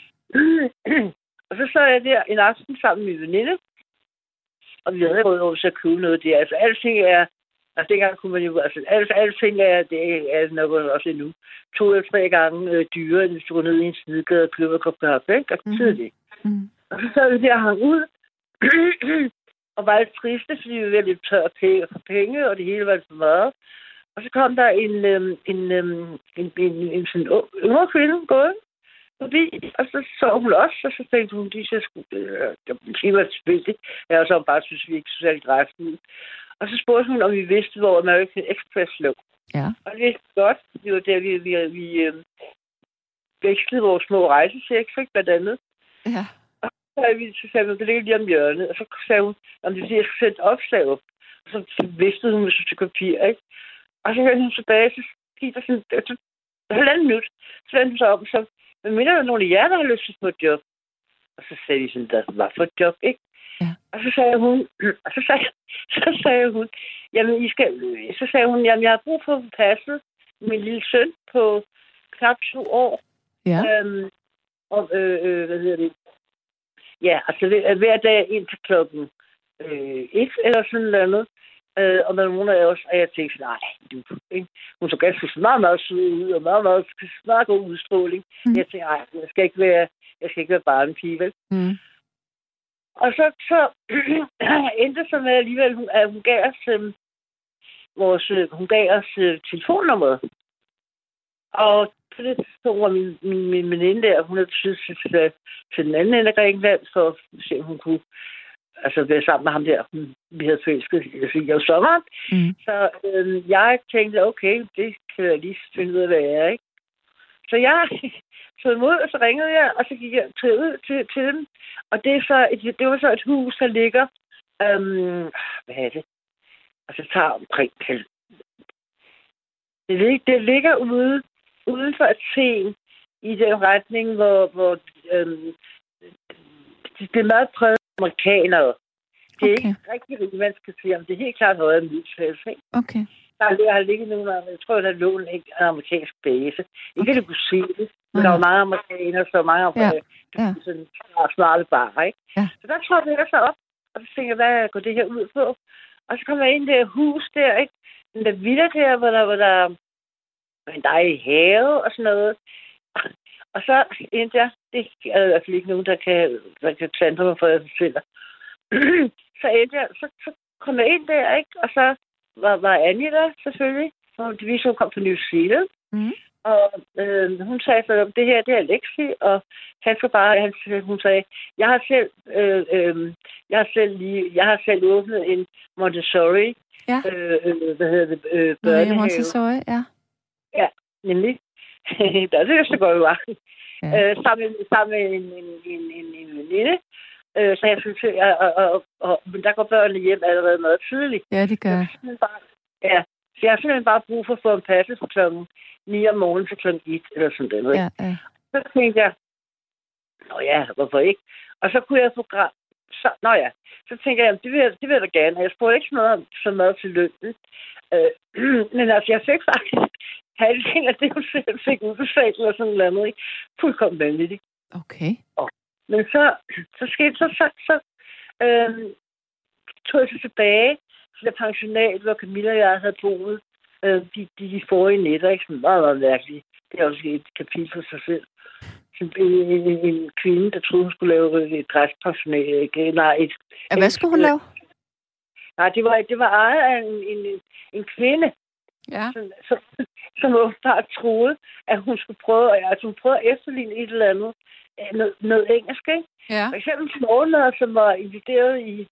og så sad jeg der en aften sammen med min veninde, og vi havde råd til at købe noget der. Altså, alting er, altså dengang kunne man jo, altså, alt, alting er, det er nok også endnu, to eller tre gange øh, dyrere, end hvis du går ned i en sidegade og køber en kop kaffe, ikke? Og mm-hmm. det. Mm. Og så sad vi der og hang ud, og var lidt triste, fordi vi var lidt tør penge for penge, og det hele var for meget. Og så kom der en, øhm, en, øhm, en, en, en, sådan ung- yngre kvinde gået, forbi, og så så hun også, og så tænkte hun, de sgu, øh, det var tilfældigt. Jeg også bare synes, vi ikke så særlig ud. Og så spurgte hun, om vi vidste, hvor American Express lå. Ja. Og det vi godt. Det var der, vi, vi, vi øh, vekslede vores små rejsechecks, ikke, blandt andet. Ja. Så sagde vi, så sagde vi, det ligger lige om hjørnet. Og så sagde hun, om det er jeg skal sætte opslag op. Og så viftede hun med stykke papir, ikke? Og så hørte hun tilbage, så gik der sådan, så, halvanden minut, så vendte hun sig om, så, men minder der er nogle af jer, der har lyst til at få et job? Og så sagde de sådan, der var for et job, ikke? Ja. Og så sagde hun, og så sagde, så sagde hun, jamen, I skal, så sagde hun, jamen, jeg har brug for at få passet min lille søn på knap to år. Ja. Øhm, og, øh, øh, hvad hedder det? Ja, altså hver dag indtil klokken øh, et eller sådan noget. Øh, og der er nogen af os, og jeg tænkte, nej, du, ikke? hun så ganske meget, meget sød ud, og meget, meget, meget god udstråling. Mm. Jeg tænkte, nej, jeg skal ikke være, jeg skal ikke være bare en pige, vel? Mm. Og så, så endte så med alligevel, hun- at hun gav os, øh, vores, øh, hun gav os øh, telefonnummer. Og på det tidspunkt var min, min, min veninde der, hun havde besluttet sig til, til den anden ende af Grækenland, for at se, om hun kunne altså være sammen med ham der, hun- vi havde forelsket altså, i sommeren. Mm. Så øh, jeg tænkte, okay, det kan jeg lige finde ud af, hvad jeg er, ikke? Så jeg tog imod, og så ringede jeg, og så gik jeg jeg ud til, til dem. Og det, er så et, det var så et hus, der ligger, øhm, hvad er det? Altså, tager omkring, det, lig, det ligger ude, uden for Athen, i den retning, hvor, hvor øhm, det, det er meget præget amerikanere. Det er Okay. ikke rigtig, hvad man skal sige, om det er helt klart højere middelklasse, ikke? Okay. Der har ligget nogen, jeg tror, der lå en, amerikansk base. Ikke at du kunne se det, men der var mange amerikanere, så mange Ja, ja. ja. sådan smarte bare, ikke? Ja. Så der tror jeg så op, og så tænkte jeg, hvad går det her ud på? Og så kom jeg ind i det hus der, ikke? Den der villa der, hvor der var der en dejlig have og sådan noget. Og så endte jeg, det er i hvert fald ikke nogen, der kan, der kan klandre mig for, at jeg fortæller. så endte jeg, så, så kom jeg ind der, ikke? Og så var, var Annie der selvfølgelig. Og viste, hun kom fra New Zealand. Mm. Og øh, hun sagde så, at det her, det er Alexi, og han skal bare, han, hun sagde, jeg har selv, øh, øh, jeg har selv lige, jeg har selv åbnet en Montessori, Ja. øh, øh, hvad hedder det, øh, børnehave. Montessori, ja. Nemlig. Der det så godt var. Ja. Ja. Øh, sammen, med- sammen med en, en, en, en, en veninde. Øh, så jeg synes, at, og, og, og, men der går børnene hjem allerede meget tidligt. Ja, det jeg gør. simpelthen bare, ja, så jeg har simpelthen bare brug for at få en passe fra klokken 9 om morgenen til klokken 1, eller sådan noget. Ja, ja. Så tænkte jeg, nå ja, hvorfor ikke? Og så kunne jeg få gra- så, nå ja, så tænker jeg, det vil, jeg- det vil jeg da gerne. Jeg spurgte ikke så meget, så meget til lønnen. Øh, men altså, jeg fik faktisk halvdelen af det, hun selv fik udbetalt, eller sådan noget, ikke? Fuldkommen vanvittigt. Okay. Men så, så skete så, så, så øhm, tog jeg så tilbage til det pensionat, hvor Camilla og jeg havde boet øh, de, de, de forrige nætter. Ikke? Sådan meget, meget mærkeligt. Det er også et kapitel for sig selv. Sådan en, en, en kvinde, der troede, hun skulle lave et græspensionat. Ikke? Nej, et, Ja, hvad skulle hun lave? nej det, var, det var ejet af en, en, en kvinde, Ja. som, som, som åbenbart troede, at hun skulle prøve, altså hun prøvede at efterligne et eller andet, øh, noget, noget engelsk, ikke? Ja. For eksempel smålere, som var inviteret i,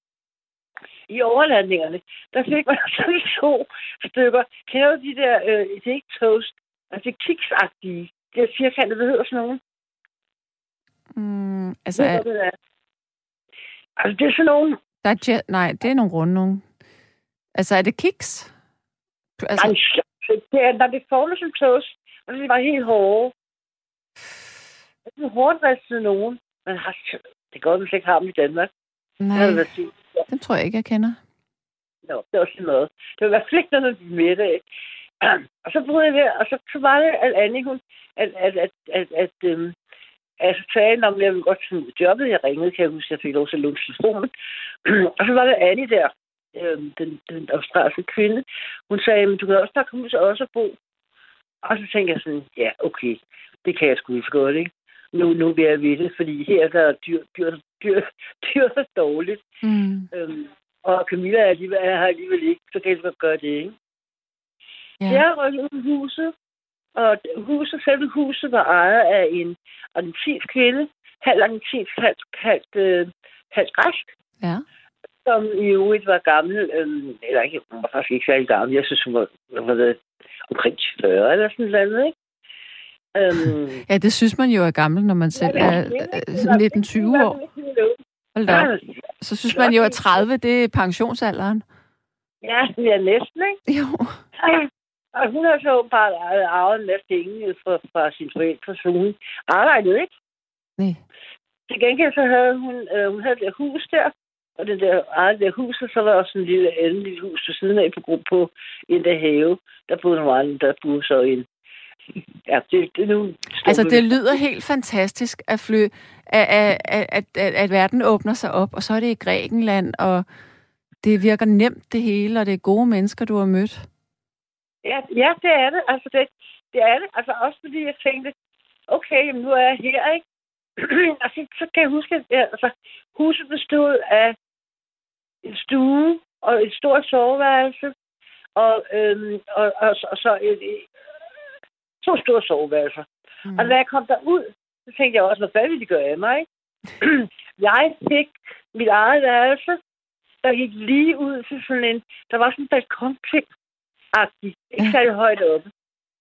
i overlandingerne, der fik man sådan to stykker. Kender du de der, øh, det er ikke toast, altså det er kiksagtige, det er firkantet, hvad hedder sådan nogen? Mm, altså, Ved er, hvad det er? Altså det er sådan nogen, der er nej, det er nogle runde nogen. Altså, er det kiks? Altså, altså, det er, når det former som toast, og det var helt hårde. Det er hårdt ristede nogen. Man har, det er godt, slet ikke har dem i Danmark. Det nej, været sygt. dem tror jeg ikke, jeg kender. Nå, det var sådan noget. Det var i hvert fald ikke noget med middag. Og så boede jeg der, og så, så var det, at Annie, hun, at, at, at, at, at øhm, altså tale om, at jeg ville godt af jobbet. Jeg ringede, kan jeg huske, jeg fik lov til at låne telefonen. og så var det Annie der, øhm, den, den australske kvinde. Hun sagde, men du kan også bare komme ud til os og bo. Og så tænkte jeg sådan, ja, okay, det kan jeg sgu ikke så godt, ikke? Nu, nu vil jeg ved det, fordi her der er dyr, dyr, dyr, dyr er dårligt. Mm. Øhm, og Camilla er alligevel, er her alligevel ikke, så kan jeg godt gøre det, ikke? Ja. Ja. Jeg rykket ud af huset, Og huset, selve huset var ejet af en argentinsk kvinde, halv argentinsk, halvt, halvt, øh, halvt græsk, Ja. Som i øvrigt var gammel, øh, eller ikke, hun var faktisk ikke særlig gammel, jeg synes, hun var, hun var været omkring 40 eller sådan noget, ikke? Øhm, Ja, det synes man jo er gammel, når man selv er øh, 19-20 år. Hold da. Så synes man jo, at 30, det er pensionsalderen. Ja, det er næsten, ikke? Jo. Og hun har så bare arvet en masse penge fra, fra sin forældre, så hun arbejdede ikke. Nej. Til gengæld så havde hun, øh, hun havde der hus der, og det der eget der hus, og så var der også en lille anden lille hus ved siden af på, på, en der have. Der boede nogle andre, der boede så en. Ja, det, det nu... Altså, det lyder helt fantastisk at fly, at, at, at, at, at verden åbner sig op, og så er det i Grækenland, og det virker nemt det hele, og det er gode mennesker, du har mødt. Ja, ja, det er det. Altså, det, det er det. Altså, også fordi jeg tænkte, okay, jamen, nu er jeg her, ikke? og så, så kan jeg huske, at altså, huset bestod af en stue og et stort soveværelse, og, øhm, og, og, og så et, et, to store soveværelser. Mm. Og da jeg kom derud, så tænkte jeg også, hvad fanden vil de gøre af mig? ikke? jeg fik mit eget værelse, der gik lige ud til sådan en... Der var sådan en balkonting agtig Ikke særlig højt oppe.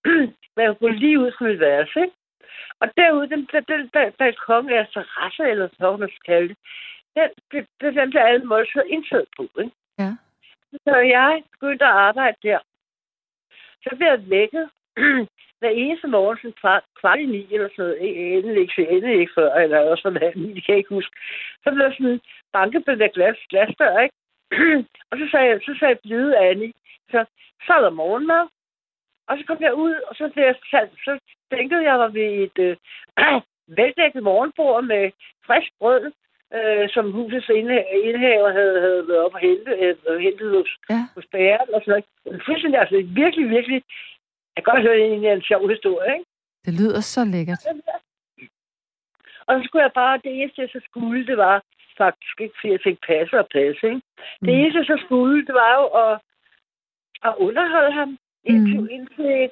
Men jeg kunne lige ud fra mit værelse, ikke? Og derude, den, den, den, balkon er terrasse, eller hvad man skal kalde det, den, den, den, den der alle måltider indtaget på, ikke? Ja. Så jeg begyndte at arbejde der. Så blev jeg vækket hver eneste morgen, sådan kvart, kvart i ni eller sådan noget. Endelig ikke, endelig ikke før, eller også sådan noget, det kan jeg ikke huske. Så blev jeg sådan banket på det der glas, glasdør, ikke? og så sagde jeg, så sagde jeg blide Annie, så, så er der morgenmad. Og så kom jeg ud, og så, blev jeg, sat, så tænkte jeg var ved et øh, veldækket morgenbord med frisk brød, øh, som husets indha- indhaver havde, havde været op og hente, øh, hentet hos, Ja. hos bæren og sådan noget. Fuldstændig, altså virkelig, virkelig, jeg kan godt høre, det er en sjov historie, ikke? Det lyder så lækkert. Og så skulle jeg bare, det eneste, jeg så skulle, det var faktisk ikke, fordi jeg fik passe og passe, ikke? Det Mm. eneste, jeg så skulle, det var jo at, at underholde ham, indtil, mm. indtil,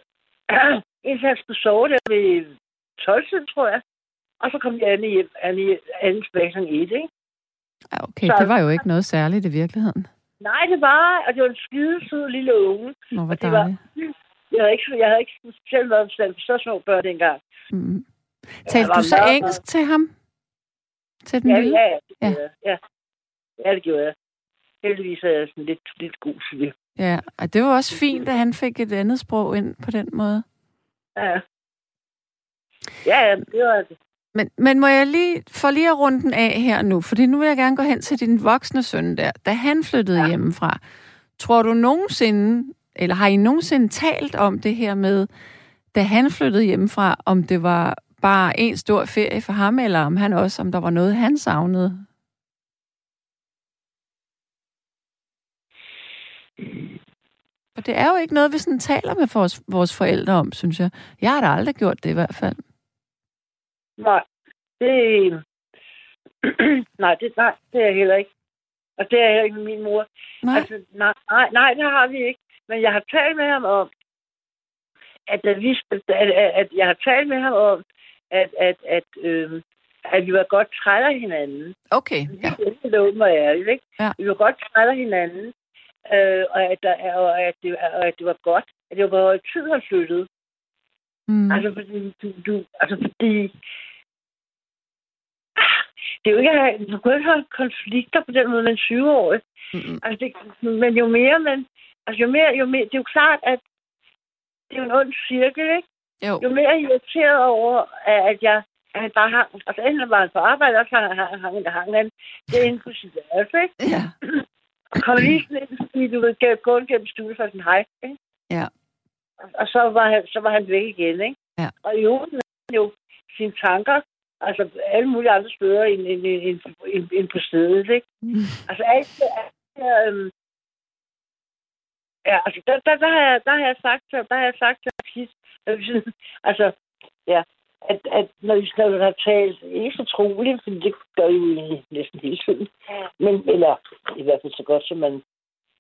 indtil han skulle sove der ved 12 tror jeg. Og så kom Anne hjem, Anne, Anne tilbage kl. 1, ikke? Ja, okay, Så- det var jo ikke noget særligt i virkeligheden. Nej, det var, og det var en skide sød lille unge. Nå, hvor Og det var-. Jeg havde ikke, jeg havde ikke specielt været for så små børn dengang. Mm. Talte du så meget- engelsk til ham? Til den Ja, lille? ja, ja, det Ja. Ja. ja, det gjorde jeg. Heldigvis er jeg sådan lidt, lidt god til det. Ja, og det var også fint, at han fik et andet sprog ind på den måde. Ja. Ja, ja, det var det. Men, men må jeg lige, for lige at runde den af her nu, fordi nu vil jeg gerne gå hen til din voksne søn der, da han flyttede ja. Hjemmefra. Tror du nogensinde, eller har I nogensinde talt om det her med, da han flyttede hjemmefra, om det var bare en stor ferie for ham, eller om han også, om der var noget, han savnede? For det er jo ikke noget, vi sådan taler med vores, vores forældre om, synes jeg. Jeg har da aldrig gjort det i hvert fald. Nej, det... nej, det, nej, det er jeg heller ikke. Og det er heller ikke med min mor. Nej. Altså, nej, nej, nej, det har vi ikke. Men jeg har talt med ham om, at, da vi, at, at, at jeg har talt med ham om, at, at, at, øh, at vi var godt trætte af hinanden. Okay, ja. Det er og ærligt, ikke? Ja. Vi var godt trætte af hinanden, øh, og, at der, og, at det, og at det var godt, at det var på høj tid, han flyttede. Mm. Altså, fordi du, du, altså, fordi... Det er jo ikke, du kan ikke have konflikter på den måde med en 20-årig. Mm-mm. Altså, det, men jo mere man... Altså, jo mere, jo mere... Det er jo klart, at det er jo en ond cirkel, ikke? Jo. Jo mere jeg er irriteret over, at jeg at han bare har... Altså, enten var han på arbejde, og så hang, hang, hang, hang han det inde på sit værelse, ikke? Ja. Og kom lige sådan ind, fordi du ved, gå gennem studiet for sådan, hej, ikke? Ja. Og, og så var, han, så var han væk igen, ikke? Ja. Og i øvrigt han jo sine tanker, altså alle mulige andre steder end, end, end, end, end, end på stedet, ikke? Altså alt øhm, Ja, altså der, der, der, har jeg, der har jeg sagt til, der har jeg sagt til sidst, at vi sådan- altså, ja, at, at når vi skal have talt, ikke så troligt, fordi det gør vi jo næsten hele tiden, men, eller i hvert fald så godt, som man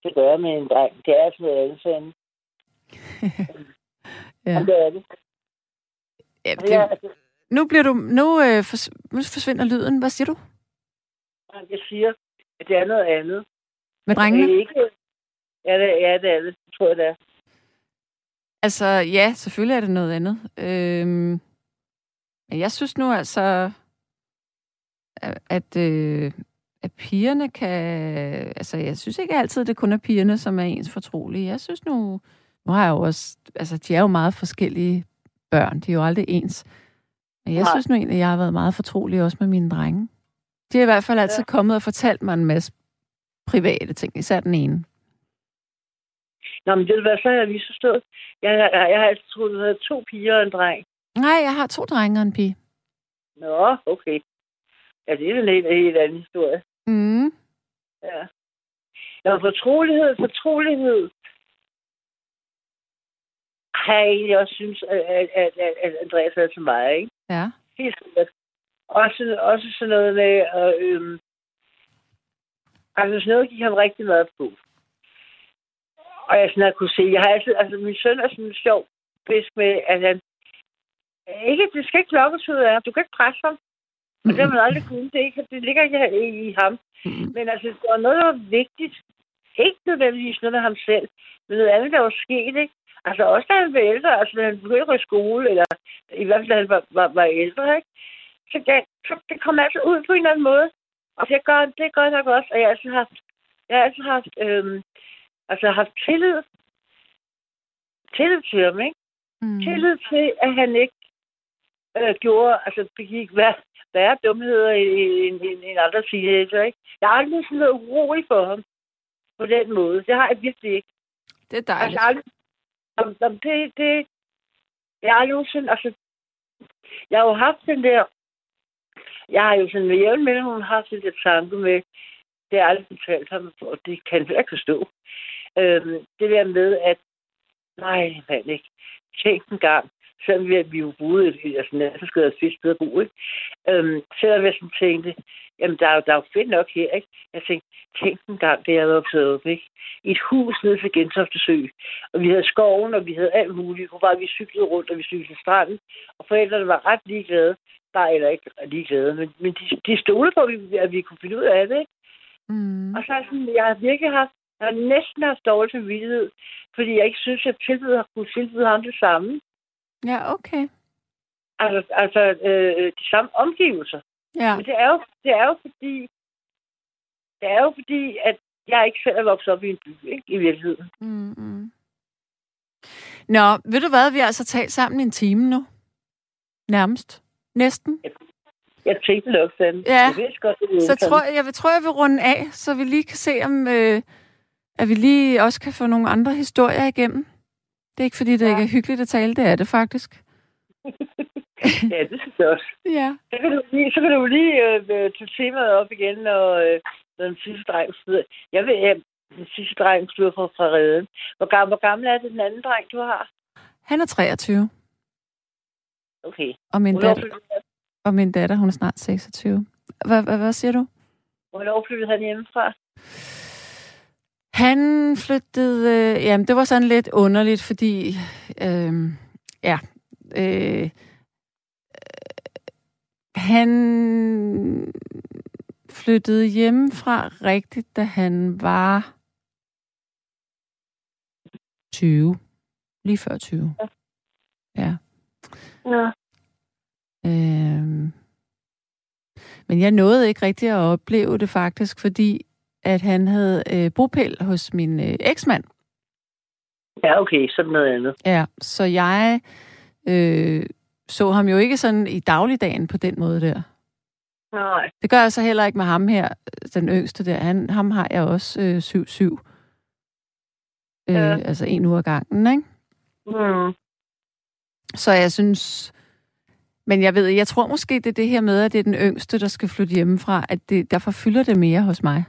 kan gøre med en dreng. Det er altså noget andet sådan. Ja. Ja. Det er det. Ja, det, ja, altså, nu bliver du... Nu, øh, fors, nu forsvinder lyden. Hvad siger du? Jeg siger, at det er noget andet. Med drengene? Det er ikke... Ja, det, ja, det er det. Det tror jeg, det er. Altså, ja, selvfølgelig er det noget andet. Øhm, jeg synes nu altså, at, øh, at pigerne kan... Altså, jeg synes ikke altid, det kun er pigerne, som er ens fortrolige. Jeg synes nu... Nu har jeg jo også... Altså, de er jo meget forskellige børn. De er jo aldrig ens. Jeg Nej. synes nu egentlig, at jeg har været meget fortrolig også med mine drenge. De har i hvert fald altid ja. kommet og fortalt mig en masse private ting, især den ene. Nå, men det være så, jeg lige forstået. Jeg, jeg, jeg har altid troet, at du havde to piger og en dreng. Nej, jeg har to drenge og en pige. Nå, okay. Ja, det er en helt, helt anden historie. Mm. Ja. Nå, fortrolighed, fortrolighed har jeg egentlig også synes, at, at, at, at Andreas er til mig, ikke? Ja. Helt sikkert. Også, også sådan noget med, at, øhm, altså sådan noget gik ham rigtig meget på. Og jeg sådan kunne se, jeg har altid, altså min søn er sådan en sjov fisk med, at han, ikke, det skal ikke lokkes ud af ham. Du kan ikke presse ham. Og det har man aldrig kunnet. Det, ikke, det ligger ikke i, ham. Men altså, det var noget, der var vigtigt. Ikke nødvendigvis noget med ham selv, men noget andet, der var sket, ikke? Altså også da han var ældre, altså da han begyndte i skole, eller i hvert fald da han var, var, var ældre, ikke? Så, det, så det kom altså ud på en eller anden måde. Og det gør, det gør nok også, at jeg altid har haft, jeg har altid haft, øhm, altså haft tillid, tillid til ham, ikke? Mm. Tillid til, at han ikke øh, gjorde, altså begik hvad, værre dumheder end, end, end andre teenager, ikke? Jeg har aldrig sådan noget urolig for ham på den måde. Det har jeg virkelig ikke. Det er dejligt. Altså, aldrig, om, det, det, jeg har jo sådan, altså, jeg har jo haft den der, jeg har jo sådan med jævn mellem, hun har sådan der tanke med, det er aldrig fortalt ham, og det kan jeg ikke forstå. Øhm, det der med, at nej, mand ikke. Tænk en gang, selvom vi, vi jo boede i altså, skal have fisk sted at bo, ikke? Øhm, selvom jeg sådan tænkte, jamen der er, der er jo fedt nok her, ikke? Jeg tænkte, tænk en gang, det jeg var optaget op, ikke? I et hus nede for Gentofte Sø. Og vi havde skoven, og vi havde alt muligt. Og bare vi cyklede rundt, og vi cyklede til stranden. Og forældrene var ret ligeglade. Bare eller ikke ligeglade, men, men de, de stolede på, at vi, at vi kunne finde ud af det, ikke? Mm. Og så er sådan, jeg har virkelig haft, jeg har næsten haft dårlig samvittighed, fordi jeg ikke synes, at tilbyde har kunne tilbyde ham det samme. Ja, okay. Altså, altså øh, de samme omgivelser. Ja. Men det er, jo, det er jo fordi, det er jo fordi, at jeg ikke selv er vokset op i en by, ikke, i virkeligheden. Mm-hmm. Nå, ved du hvad, vi har altså talt sammen en time nu. Nærmest. Næsten. Jeg, jeg tænkte nok sådan. Ja, jeg ved godt, det så tror jeg, jeg, vil, tror, jeg vil runde af, så vi lige kan se, om øh, at vi lige også kan få nogle andre historier igennem. Det er ikke, fordi det ja. ikke er hyggeligt at tale, det er det faktisk. ja, det synes jeg også. Ja. Så kan du lige, så kan du lige øh, tage temaet op igen, når, øh, når den sidste dreng slutter. Jeg ved, ja, den sidste dreng slutter fra, fra redden. Hvor gammel, hvor gammel er det den anden dreng, du har? Han er 23. Okay. Og min, Hvornår datter, og min datter, hun er snart 26. Hvad, hvad, hvad siger du? hvornår flyttede han hjemmefra? Han flyttede... Øh, jamen, det var sådan lidt underligt, fordi... Øh, ja... Øh, han flyttede hjemmefra rigtigt, da han var 20. Lige før 20. Ja. Ja. Øhm. Men jeg nåede ikke rigtig at opleve det faktisk, fordi at han havde øh, bopæl hos min øh, eksmand. Ja, okay, sådan noget andet. Ja, så jeg øh, så ham jo ikke sådan i dagligdagen på den måde der. Nej. Det gør jeg så heller ikke med ham her, den yngste der. Han, ham har jeg også øh, 7-7. Øh, Ja. Altså en uge ad gangen, ikke? Mm. Så jeg synes... Men jeg ved, jeg tror måske, det er det her med, at det er den yngste, der skal flytte hjemmefra, at det, derfor fylder det mere hos mig.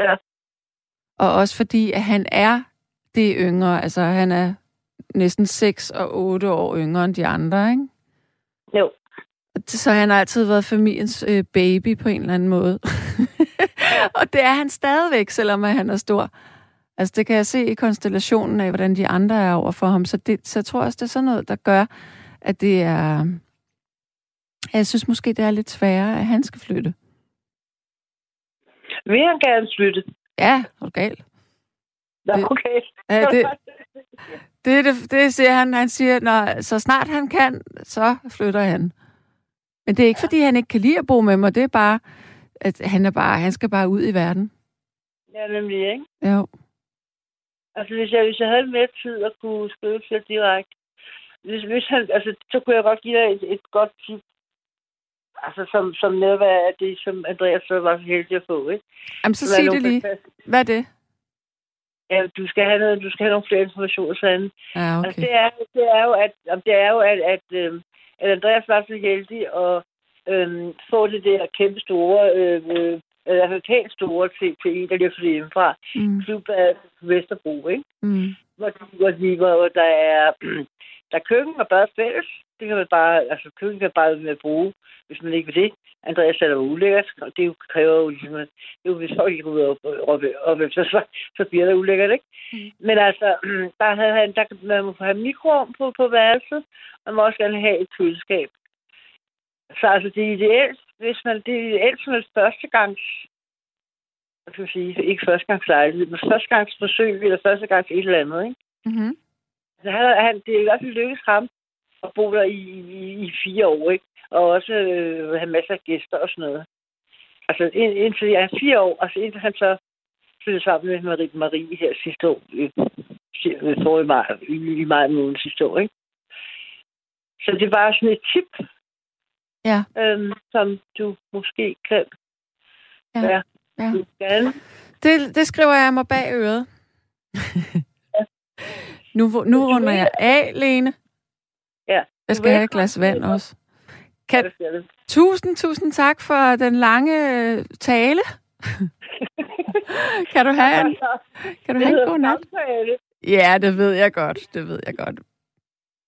Ja. Og også fordi, at han er det yngre. Altså, han er næsten 6 og 8 år yngre end de andre, ikke? Jo. Så han har altid været familiens øh, baby på en eller anden måde. og det er han stadigvæk, selvom han er stor. Altså, det kan jeg se i konstellationen af, hvordan de andre er over for ham. Så, det, så jeg tror også, det er sådan noget, der gør, at det er... Jeg synes måske, det er lidt sværere, at han skal flytte. Vil han gerne flytte? Ja, er du galt? Nå, Det- okay. Ja, det, det, det, det siger han. Han siger, når, så snart han kan, så flytter han. Men det er ikke, fordi han ikke kan lide at bo med mig. Det er bare, at han, er bare, han skal bare ud i verden. Ja, nemlig, ikke? Jo. Altså, hvis jeg, hvis jeg havde mere tid at kunne skrive til direkte, hvis, hvis han, altså, så kunne jeg godt give dig et, et godt tip. Altså, som, som netop er det, som Andreas så var så heldig at få, ikke? Jamen, så er sig det lige. fantastiske- Hvad er det? Ja, du skal have noget, du skal have nogle flere informationer, Sande. Ja, Okay. Altså, det er, det er jo, at, det er jo, at, at, øh, at Andreas var så heldig at øh, få det der kæmpe store, øh, øh, fald pænt store til, til en, der lige flyttede hjemmefra. Mm, Klub af Vesterbro, ikke? mm, Hvor, hvor, de, hvor der er, der er køkken og bad fælles. Det kan man bare, altså køkken kan bare med bruge, hvis man ikke vil det. Andreas sagde, det var ulækkert, og det jo kræver jo ligesom, at det er jo, hvis folk ikke ud og, og, og, og så, så, bliver det ulækkert, ikke? Mm. Men altså, der havde han, der, man må have mikroovn på, på værelset, man må også gerne have et køleskab. Så altså, det er ideelt, hvis man, det er ideelt som et førstegangs, hvad skal man sige, ikke førstegangslejlighed, men førstegangsforsøg, eller førstegangs et eller andet, ikke? mm-hmm. Altså, han, han, det er i hvert fald lykkedes ham at bo der i, i, i fire år, ikke? Og også øh, have masser af gæster og sådan noget. Altså, ind, indtil jeg er fire år, altså indtil han så flyttede sammen med Marie, Marie her sidste år, øh, øh, forrige maj, i, i maj måned sidste år, ikke? Så det var sådan et tip, Ja. øhm, som du måske kan Ja. Ja. du gerne. Det, det skriver jeg mig bag øret. nu, nu runder jeg af, Lene. Ja. Jeg skal have et glas vand også. Kan- Ja, det det. Tusind, tusind tak for den lange øh, tale. kan du have en, kan du have en god nat? Samtale. Ja, det ved jeg godt. Det ved jeg godt.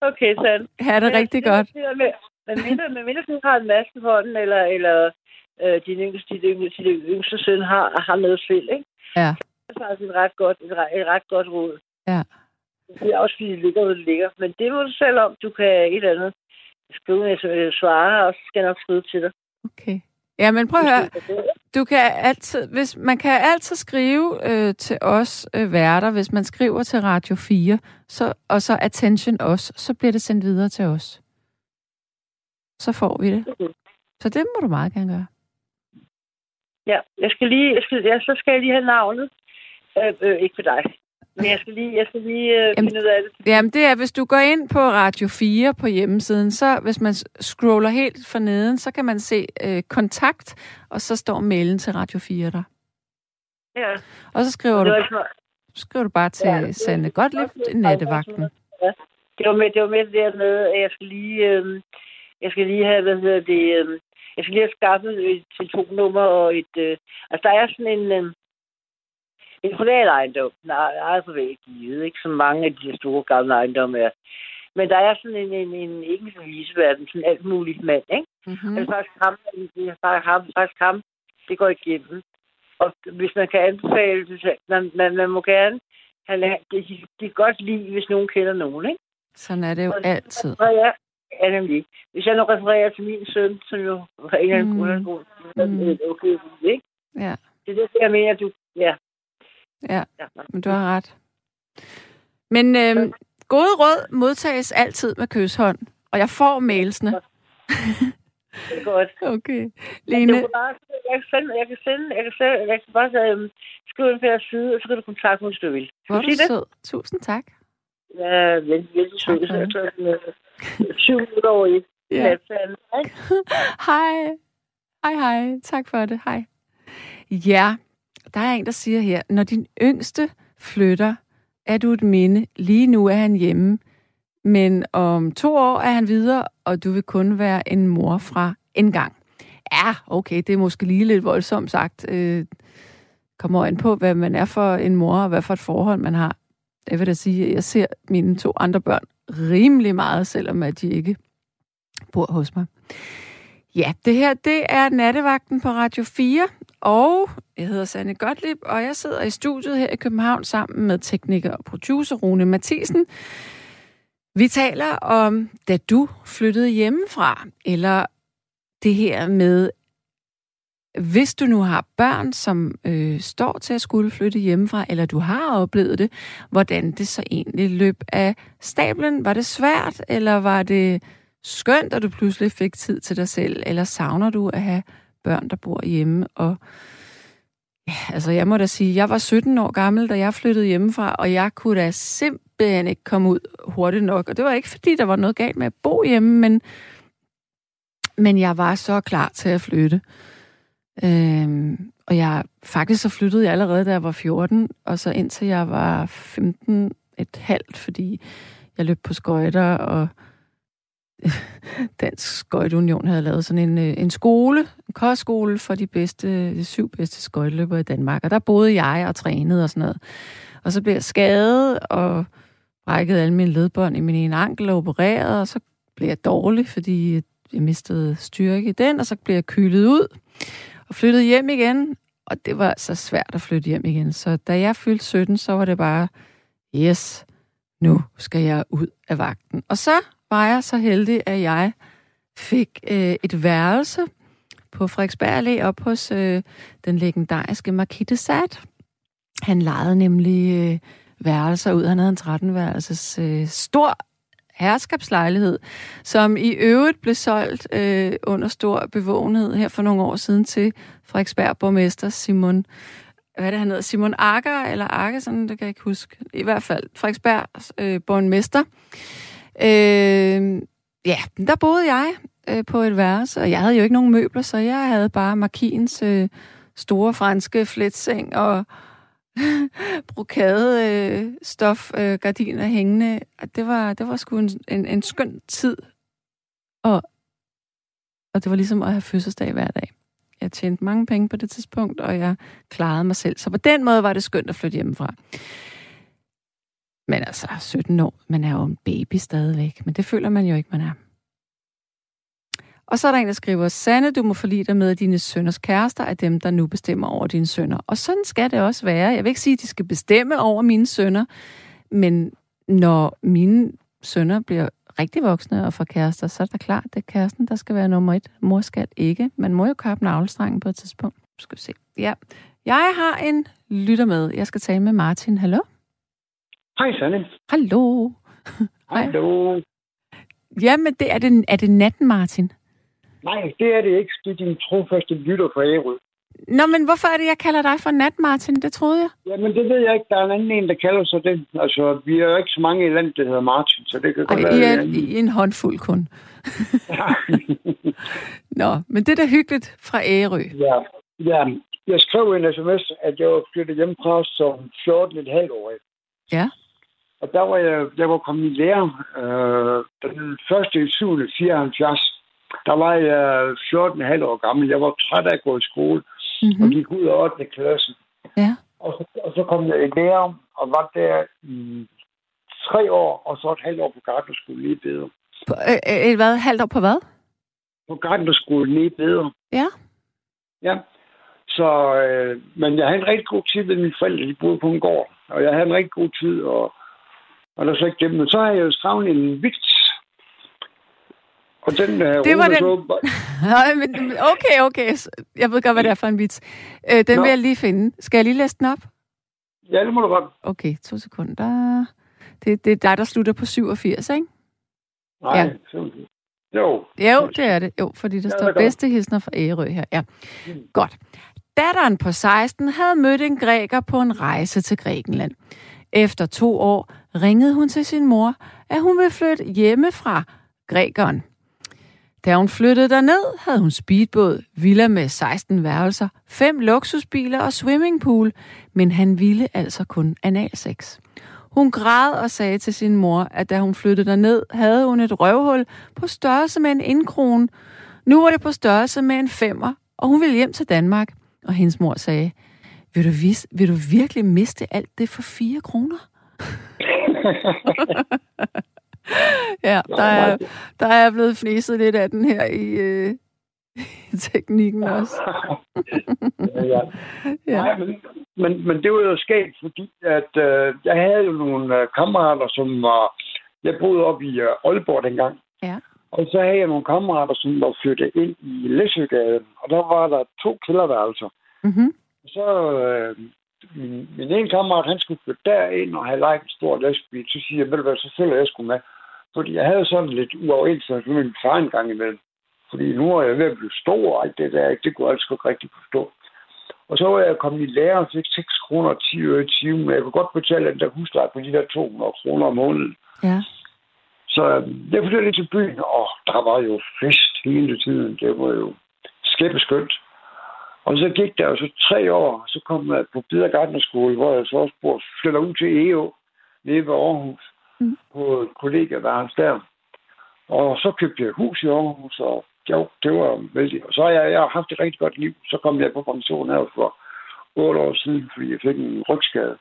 Okay, Sand. Ha' det rigtig godt. Det med mindre, med mindre du har en masse på hånden, eller, eller øh, din yngste, din yngste, din yngste søn har, har noget selv, ikke? Ja. Det er faktisk et ret godt, et, et ret godt råd. Ja. Det er også, fordi det ligger, hvor det ligger. Men det må du selv om. Du kan et eller andet skrive, jeg skal svare, og så skal jeg nok skrive til dig. Okay. Ja, men prøv at høre. Du kan altid, hvis, man kan altid skrive øh, til os øh, værter, hvis man skriver til Radio 4, så, og så attention os, så bliver det sendt videre til os. Så får vi det. Okay. Så det må du meget gerne gøre. Ja, jeg skal lige, jeg skal, ja, så skal jeg lige have navnet. Øh, øh, ikke for dig. Men jeg skal lige, jeg skal lige øh, Jamen- finde ud af det. Jamen det er, hvis du går ind på Radio 4 på hjemmesiden, så hvis man scroller helt for neden, så kan man se øh, kontakt, og så står mailen til Radio 4 der. Ja. Og så skriver du, altså- skriver du bare til Ja, ja, Sande Gottlieb, nattevagten. det var med, det var med det der med, at jeg skal lige, øh, jeg skal lige have, hvad hedder det, øh, jeg skal lige have skaffet et telefonnummer og et, øh, altså der er sådan en, øh, en privat ejendom, nej, ejet privat givet, ikke så mange af de her store gamle ejendomme er. Men der er sådan en, en, en ikke en viseverden, sådan alt muligt mand, ikke? Mm. Mm. Det er faktisk ham, det er faktisk ham, faktisk ham, det går igennem. Og hvis man kan anbefale det, så man, man, man må gerne, han er, det, de, de kan godt lide, hvis nogen kender nogen, ikke? Sådan er det jo altid. Og ja, ja, nemlig. Hvis jeg nu refererer til min søn, som jo var en eller anden Mm. grund, Mm. mm. okay, ikke? Ja, Det er det, jeg mener, du... Ja. Ja, men du har ret. Men øh, gode råd modtages altid med kyshånd, og jeg får mailsene. Det er godt. Okay. Lene, du kan bare, jeg kan sende, jeg kan sende, jeg kan sende, jeg kan bare um, skrive en færre side, og så kan du kontakte mig, hvis du vil. hvor er du jeg sød. Tusind tak. Ja, vældig, vældig sød. Jeg tror, den er syv minutter over et. Ja. Hej. Hej, hej. Tak for det. Hej. Ja, der er en, der siger her, når din yngste flytter, er du et minde. Lige nu er han hjemme, men om to år er han videre, og du vil kun være en mor fra en gang. Ja, okay, det er måske lige lidt voldsomt sagt. Øh, kommer an på, hvad man er for en mor, og hvad for et forhold man har. Jeg vil da sige, at jeg ser mine to andre børn rimelig meget, selvom at de ikke bor hos mig. Ja, det her, det er nattevagten på Radio 4, og jeg hedder Sanne Gottlieb, og jeg sidder i studiet her i København sammen med tekniker og producer Rune Mathisen. Vi taler om, da du flyttede hjemmefra, eller det her med, hvis du nu har børn, som øh, står til at skulle flytte hjemmefra, eller du har oplevet det, hvordan det så egentlig løb af stablen. Var det svært, eller var det skønt, at du pludselig fik tid til dig selv, eller savner du at have børn, der bor hjemme? Og ja, altså jeg må da sige, jeg var 17 år gammel, da jeg flyttede hjemmefra, og jeg kunne da simpelthen ikke komme ud hurtigt nok. Og det var ikke, fordi der var noget galt med at bo hjemme, men, men jeg var så klar til at flytte. Øhm, og jeg faktisk så flyttede jeg allerede, da jeg var 14, og så indtil jeg var 15 et halvt, fordi jeg løb på skøjter, og Dansk Skøjteunion havde lavet sådan en, øh, en skole, kostskole for de bedste, de syv bedste skøjteløbere i Danmark. Og der boede jeg og trænede og sådan noget. Og så blev jeg skadet og brækkede alle mine ledbånd i min ene ankel og opereret, og så blev jeg dårlig, fordi jeg mistede styrke i den, og så blev jeg kylet ud og flyttede hjem igen. Og det var så svært at flytte hjem igen. Så da jeg fyldte 17, så var det bare, yes, nu skal jeg ud af vagten. Og så var jeg så heldig, at jeg fik øh, et værelse på Frederiksberg Allé op hos øh, den legendariske Marquis de Sade. Han lejede nemlig øh, værelser ud. Han havde en 13-værelses øh, stor herskabslejlighed, som i øvrigt blev solgt øh, under stor bevågenhed her for nogle år siden til Frederiksberg borgmester Simon hvad er det, han hedder? Simon Akker, eller Akker, sådan, det kan jeg ikke huske. I hvert fald Frederiksberg øh, borgmester. Øh, ja, der boede jeg øh, på et værelse, og jeg havde jo ikke nogen møbler, så jeg havde bare Markins øh, store franske fletseng og brokade øh, stof øh, gardiner hængende. Det var, det var sgu en, en, en skøn tid. Og, og det var ligesom at have fødselsdag hver dag. Jeg tjente mange penge på det tidspunkt, og jeg klarede mig selv. Så på den måde var det skønt at flytte hjemmefra. Men altså, 17 år, man er jo en baby stadigvæk. Men det føler man jo ikke, man er. Og så er der en, der skriver, Sande, du må forlige dig med, at dine sønners kærester er dem, der nu bestemmer over dine sønner. Og sådan skal det også være. Jeg vil ikke sige, at de skal bestemme over mine sønner, men når mine sønner bliver rigtig voksne og får kærester, så er det klart, at det er kæresten, der skal være nummer et. Mor skal ikke. Man må jo kappe navlestrengen på et tidspunkt. Skal vi se. Ja. Jeg har en lytter med. Jeg skal tale med Martin. Hallo? Hej, Sanne. Hallo. Hallo. Jamen, det er, det, er det natten, Martin? Nej, det er det ikke. Det er din trofaste lytter fra Ærø. Nå, men hvorfor er det, jeg kalder dig for Nat, Martin? Det troede jeg. Jamen, det ved jeg ikke. Der er en anden en, der kalder sig det. Altså, vi er jo ikke så mange i landet, der hedder Martin, så det kan godt være... I er i en håndfuld kun. Nå, men det er da hyggeligt fra Ærø. Ja, ja. Jeg skrev en sms, at jeg var flyttet hjemmefra som 14 et halvt år. Ja. Og der var jeg, jeg var kommet i lære øh, den første i 7. 74. Der var jeg 14,5 år gammel. Jeg var træt af at gå i skole mm-hmm. og gik ud af 8. klasse. Ja. Og så, og så kom jeg i lære og var der i tre år, og så et halvt år på gartnerskole lige bedre. På, øh, øh, hvad? Halvt år på hvad? På gartnerskole lige bedre. Ja. Ja. Så, øh, men jeg havde en rigtig god tid med mine forældre. De boede på en gård. Og jeg havde en rigtig god tid, og, og der så ikke dem. Men så har jeg jo skrevet en vits og den uh, det var den... Nej, men okay, okay. Jeg ved godt, hvad det er for en vits. Øh, den Nå. vil jeg lige finde. Skal jeg lige læse den op? Ja, det må du godt. Okay, to sekunder. Det, det er dig, der slutter på 87, ikke? Nej, ja. Jo. Jo, det er det. Jo, fordi der ja, står bedste hilsner fra Ærø her. Ja, mm. godt. Datteren på 16 havde mødt en græker på en rejse til Grækenland. Efter to år ringede hun til sin mor, at hun ville flytte hjemmefra grækeren. Da hun flyttede derned, havde hun speedbåd, villa med 16 værelser, fem luksusbiler og swimmingpool, men han ville altså kun analsex. Hun græd og sagde til sin mor, at da hun flyttede derned, havde hun et røvhul på størrelse med en indkrone. Nu var det på størrelse med en femmer, og hun ville hjem til Danmark. Og hendes mor sagde, vil du, vis- vil du virkelig miste alt det for fire kroner? ja, der er, der er blevet fniset lidt af den her i, øh, i teknikken også. ja, ja. ja. Nej, men, men, men det var jo skægt, fordi at, øh, jeg havde jo nogle øh, kammerater, som var jeg boede op i uh, Aalborg dengang. Ja. Og så havde jeg nogle kammerater, som var flyttet ind i Læsøgade. Og der var der to kælderværelser. Mm-hmm. Så øh, min, min ene kammerat, han skulle flytte derind og have lejet en stor lastbil. Så siger jeg, ved du hvad, så følger jeg skulle med. Fordi jeg havde sådan lidt uoverensstemmelse med min far en gang imellem. Fordi nu er jeg ved at blive stor, og alt det der, det kunne jeg altså ikke rigtig forstå. Og så var jeg kommet i lære og fik 6 kroner og 10 øre i timen, men jeg kunne godt betale den der husleje på de der 200 kroner om måneden. Ja. Så jeg flyttede lidt til byen, og der var jo fest hele tiden. Det var jo skæbeskønt. Og så gik der jo så tre år, så kom jeg på Bider Gartnerskole, hvor jeg så også bor, flytter ud til EO, nede ved Aarhus, Mm. på et kollega, der hans der. Og så købte jeg hus i Aarhus, og jo, det var vældig. Og så har jeg, jeg har haft et rigtig godt liv. Så kom jeg på pension her for otte år siden, fordi jeg fik en rygskade.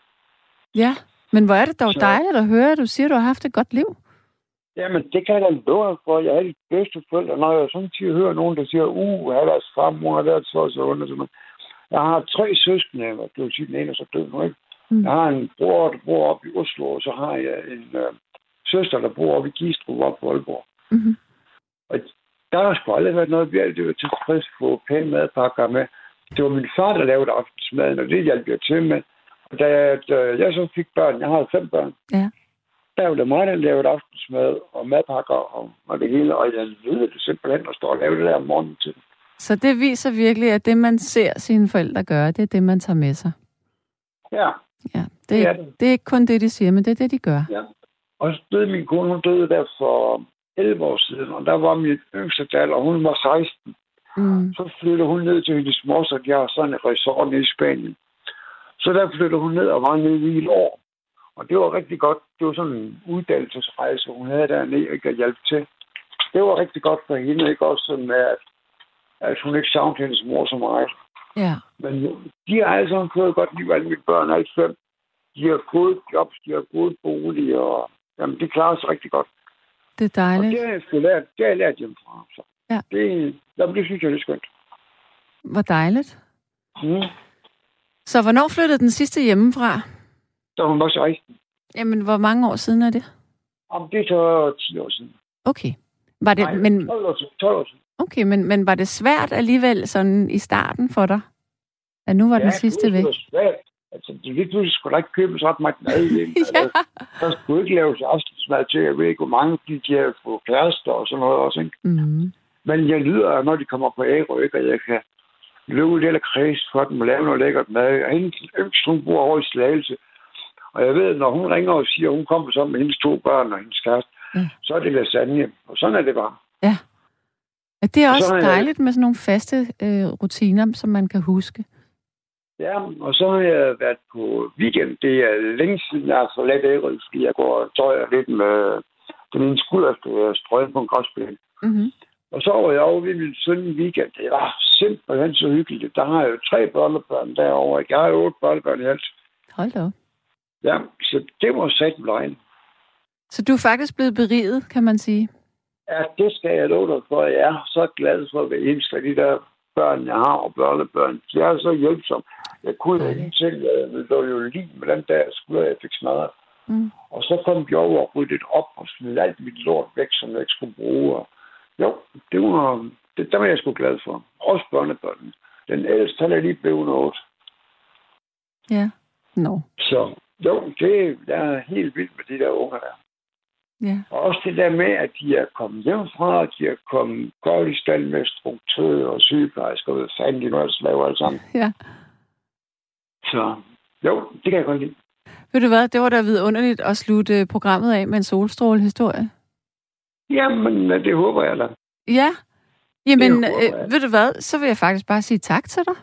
Ja, men hvor er det dog Så- dejligt at høre, at du siger, at du har haft et godt liv. Jamen, det kan jeg da love for. Jeg er de bedste forældre. Når jeg sådan tit hører nogen, der siger, uh, har deres farmor har været så og så under. Sådan. Jeg har tre søskende, og det vil sige, den ene er så død nu, ikke? Mm. Jeg har en bror, der bor oppe i Oslo, og så har jeg en øh, søster, der bor oppe i Gistrup, oppe på Aalborg. Mm-hmm. Og der har sgu aldrig været noget, vi altid var tilfreds på pæne madpakker med. Det var min far, der lavede aftensmaden, og det hjalp jeg til med. Og da jeg, da jeg så fik børn, jeg har fem børn, Ja. Mig, der lavede aftensmad og madpakker og, og det hele, og jeg ved det simpelthen at stå og lave det der om morgenen til. Så det viser virkelig, at det, man ser sine forældre gøre, det er det, man tager med sig. Ja, Ja, det, Det er det. det er ikke kun det, de siger, men det er det, de gør. ja. Og så døde min kone, hun døde der for 11 år siden, og der var min yngste datter, og hun var 16. Mm. Så flyttede hun ned til hendes mors, og de har sådan et resort nede i Spanien. Så der flyttede hun ned og var nede i et år. Og det var rigtig godt. Det var sådan en uddannelsesrejse, hun havde dernede, ikke at hjælpe til. Det var rigtig godt for hende, ikke også sådan med, at, at hun ikke savnede hendes mor så meget. Ja. Men de har alle sammen fået et godt liv, alle mine børn, alle fem. De har gode jobs, de har gode boliger, og jamen, de klarer sig rigtig godt. Det er Og dejligt. det har jeg lært, det har jeg lært hjemmefra. Så. Ja. Det, jamen, det synes jeg, det er skønt. Hvor dejligt. Mm. Så hvornår flyttede den sidste hjemmefra? Da hun var 16. Jamen, hvor mange år siden er det? Om det er så 10 år siden. Okay. Var det, Nej, men, 12 år siden. 12 år siden. okay, men, men var det svært alligevel sådan i starten for dig? At nu var den sidste det væk? var svært. Altså, det lige pludselig skulle der ikke købes ret meget mad hjemme. Ja. altså, der skulle ikke laves aftensmad til, jeg ved ikke, hvor mange, de har fået kærester og sådan noget også, ikke? Mm. Men jeg lyder, når de kommer på Ærø, ikke, at jeg kan løbe lidt af kreds for dem og lave noget lækkert mad. Og yngste, hun bor over i Slagelse. Og jeg ved, når hun ringer og siger, at hun kommer sammen med hendes to børn og hendes kæreste, Ja. så er det lasagne. Og sådan er det bare. Ja. ja. Det er Og så også har jeg- dejligt med sådan nogle faste øh, rutiner, som man kan huske. Ja, og så har jeg været på weekend. Det er længe siden, jeg har forladt Ærø, fordi jeg går og tøjer lidt med den ene skulder, der er strøget på en græsplæne. Mm-hmm. Og så var jeg over ved min søn i weekend. Det var simpelthen så hyggeligt. Der har jeg jo tre børnebørn derovre. Jeg har jo otte børnebørn i alt. Hold da op. Ja, så det var sat løgn. Så du er faktisk blevet beriget, kan man sige. Ja, det skal jeg love dig for. Jeg er så glad for hver eneste af de der børn, jeg har, og børnebørn. De er så hjælpsomme. Jeg kunne jo Dejligt. ingenting. Jeg lå jo lige med den der skulder, jeg fik smadret. Mm. Og så kom de over og ryddede op og smed alt mit lort væk, som jeg ikke skulle bruge. Jo, det var, det, der var jeg sgu glad for. Også børnebørnene. Den ældste, han er lige blevet noget. Ja. Nå. Så jo, det jeg er helt vildt med de der unger der. Ja. Og også det der med, at de er kommet hjemmefra, og de er kommet godt i stand med struktør og sygeplejersker, og fanden de nu ellers laver alle sammen. Ja. Så jo, det kan jeg godt lide. Ved du hvad, det var da vidunderligt at slutte programmet af med en solstrålehistorie. Jamen, det håber jeg da. Ja. Jamen, øh, ved du hvad, så vil jeg faktisk bare sige tak til dig.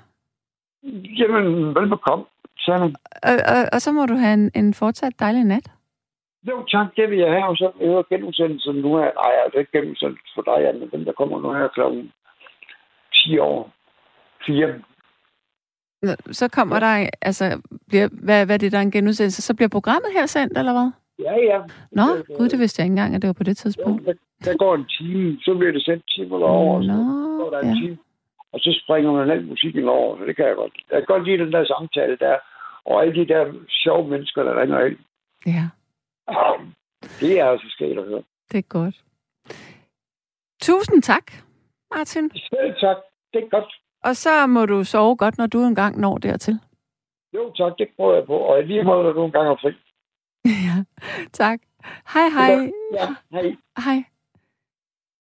Jamen, velbekomme. Sådan. Og, og, og så må du have en, en fortsat dejlig nat. Jo, tak, det vil jeg have, og så høre genudsendelsen nu her. Nej, altså ikke genudsendelsen for dig, Jan, men den, der kommer nu her klokken 10 år. 4. Nå, Så kommer der, altså, bliver, hvad, hvad er det, der er en genudsendelse? Så bliver programmet her sendt, eller hvad? Ja, ja. Nå, gud, det vidste jeg ikke engang, at det var på det Jo, tidspunkt. der, der går en time, så bliver det sendt 10 minutter over, og så går Nå, der en ja. time. Og så springer man al musikken over, så det kan jeg godt. Jeg kan godt lide den der samtale der, og alle de der sjove mennesker, der ringer ind. Ja. Det er altså sket at høre. Det er godt. Tusind tak, Martin. Selv tak. Det er godt. Og så må du sove godt, når du engang når dertil. Jo, tak. Det prøver jeg på. Og lige måde, når du engang er fri. ja, tak. Hej, hej. Ja, hej. Hej.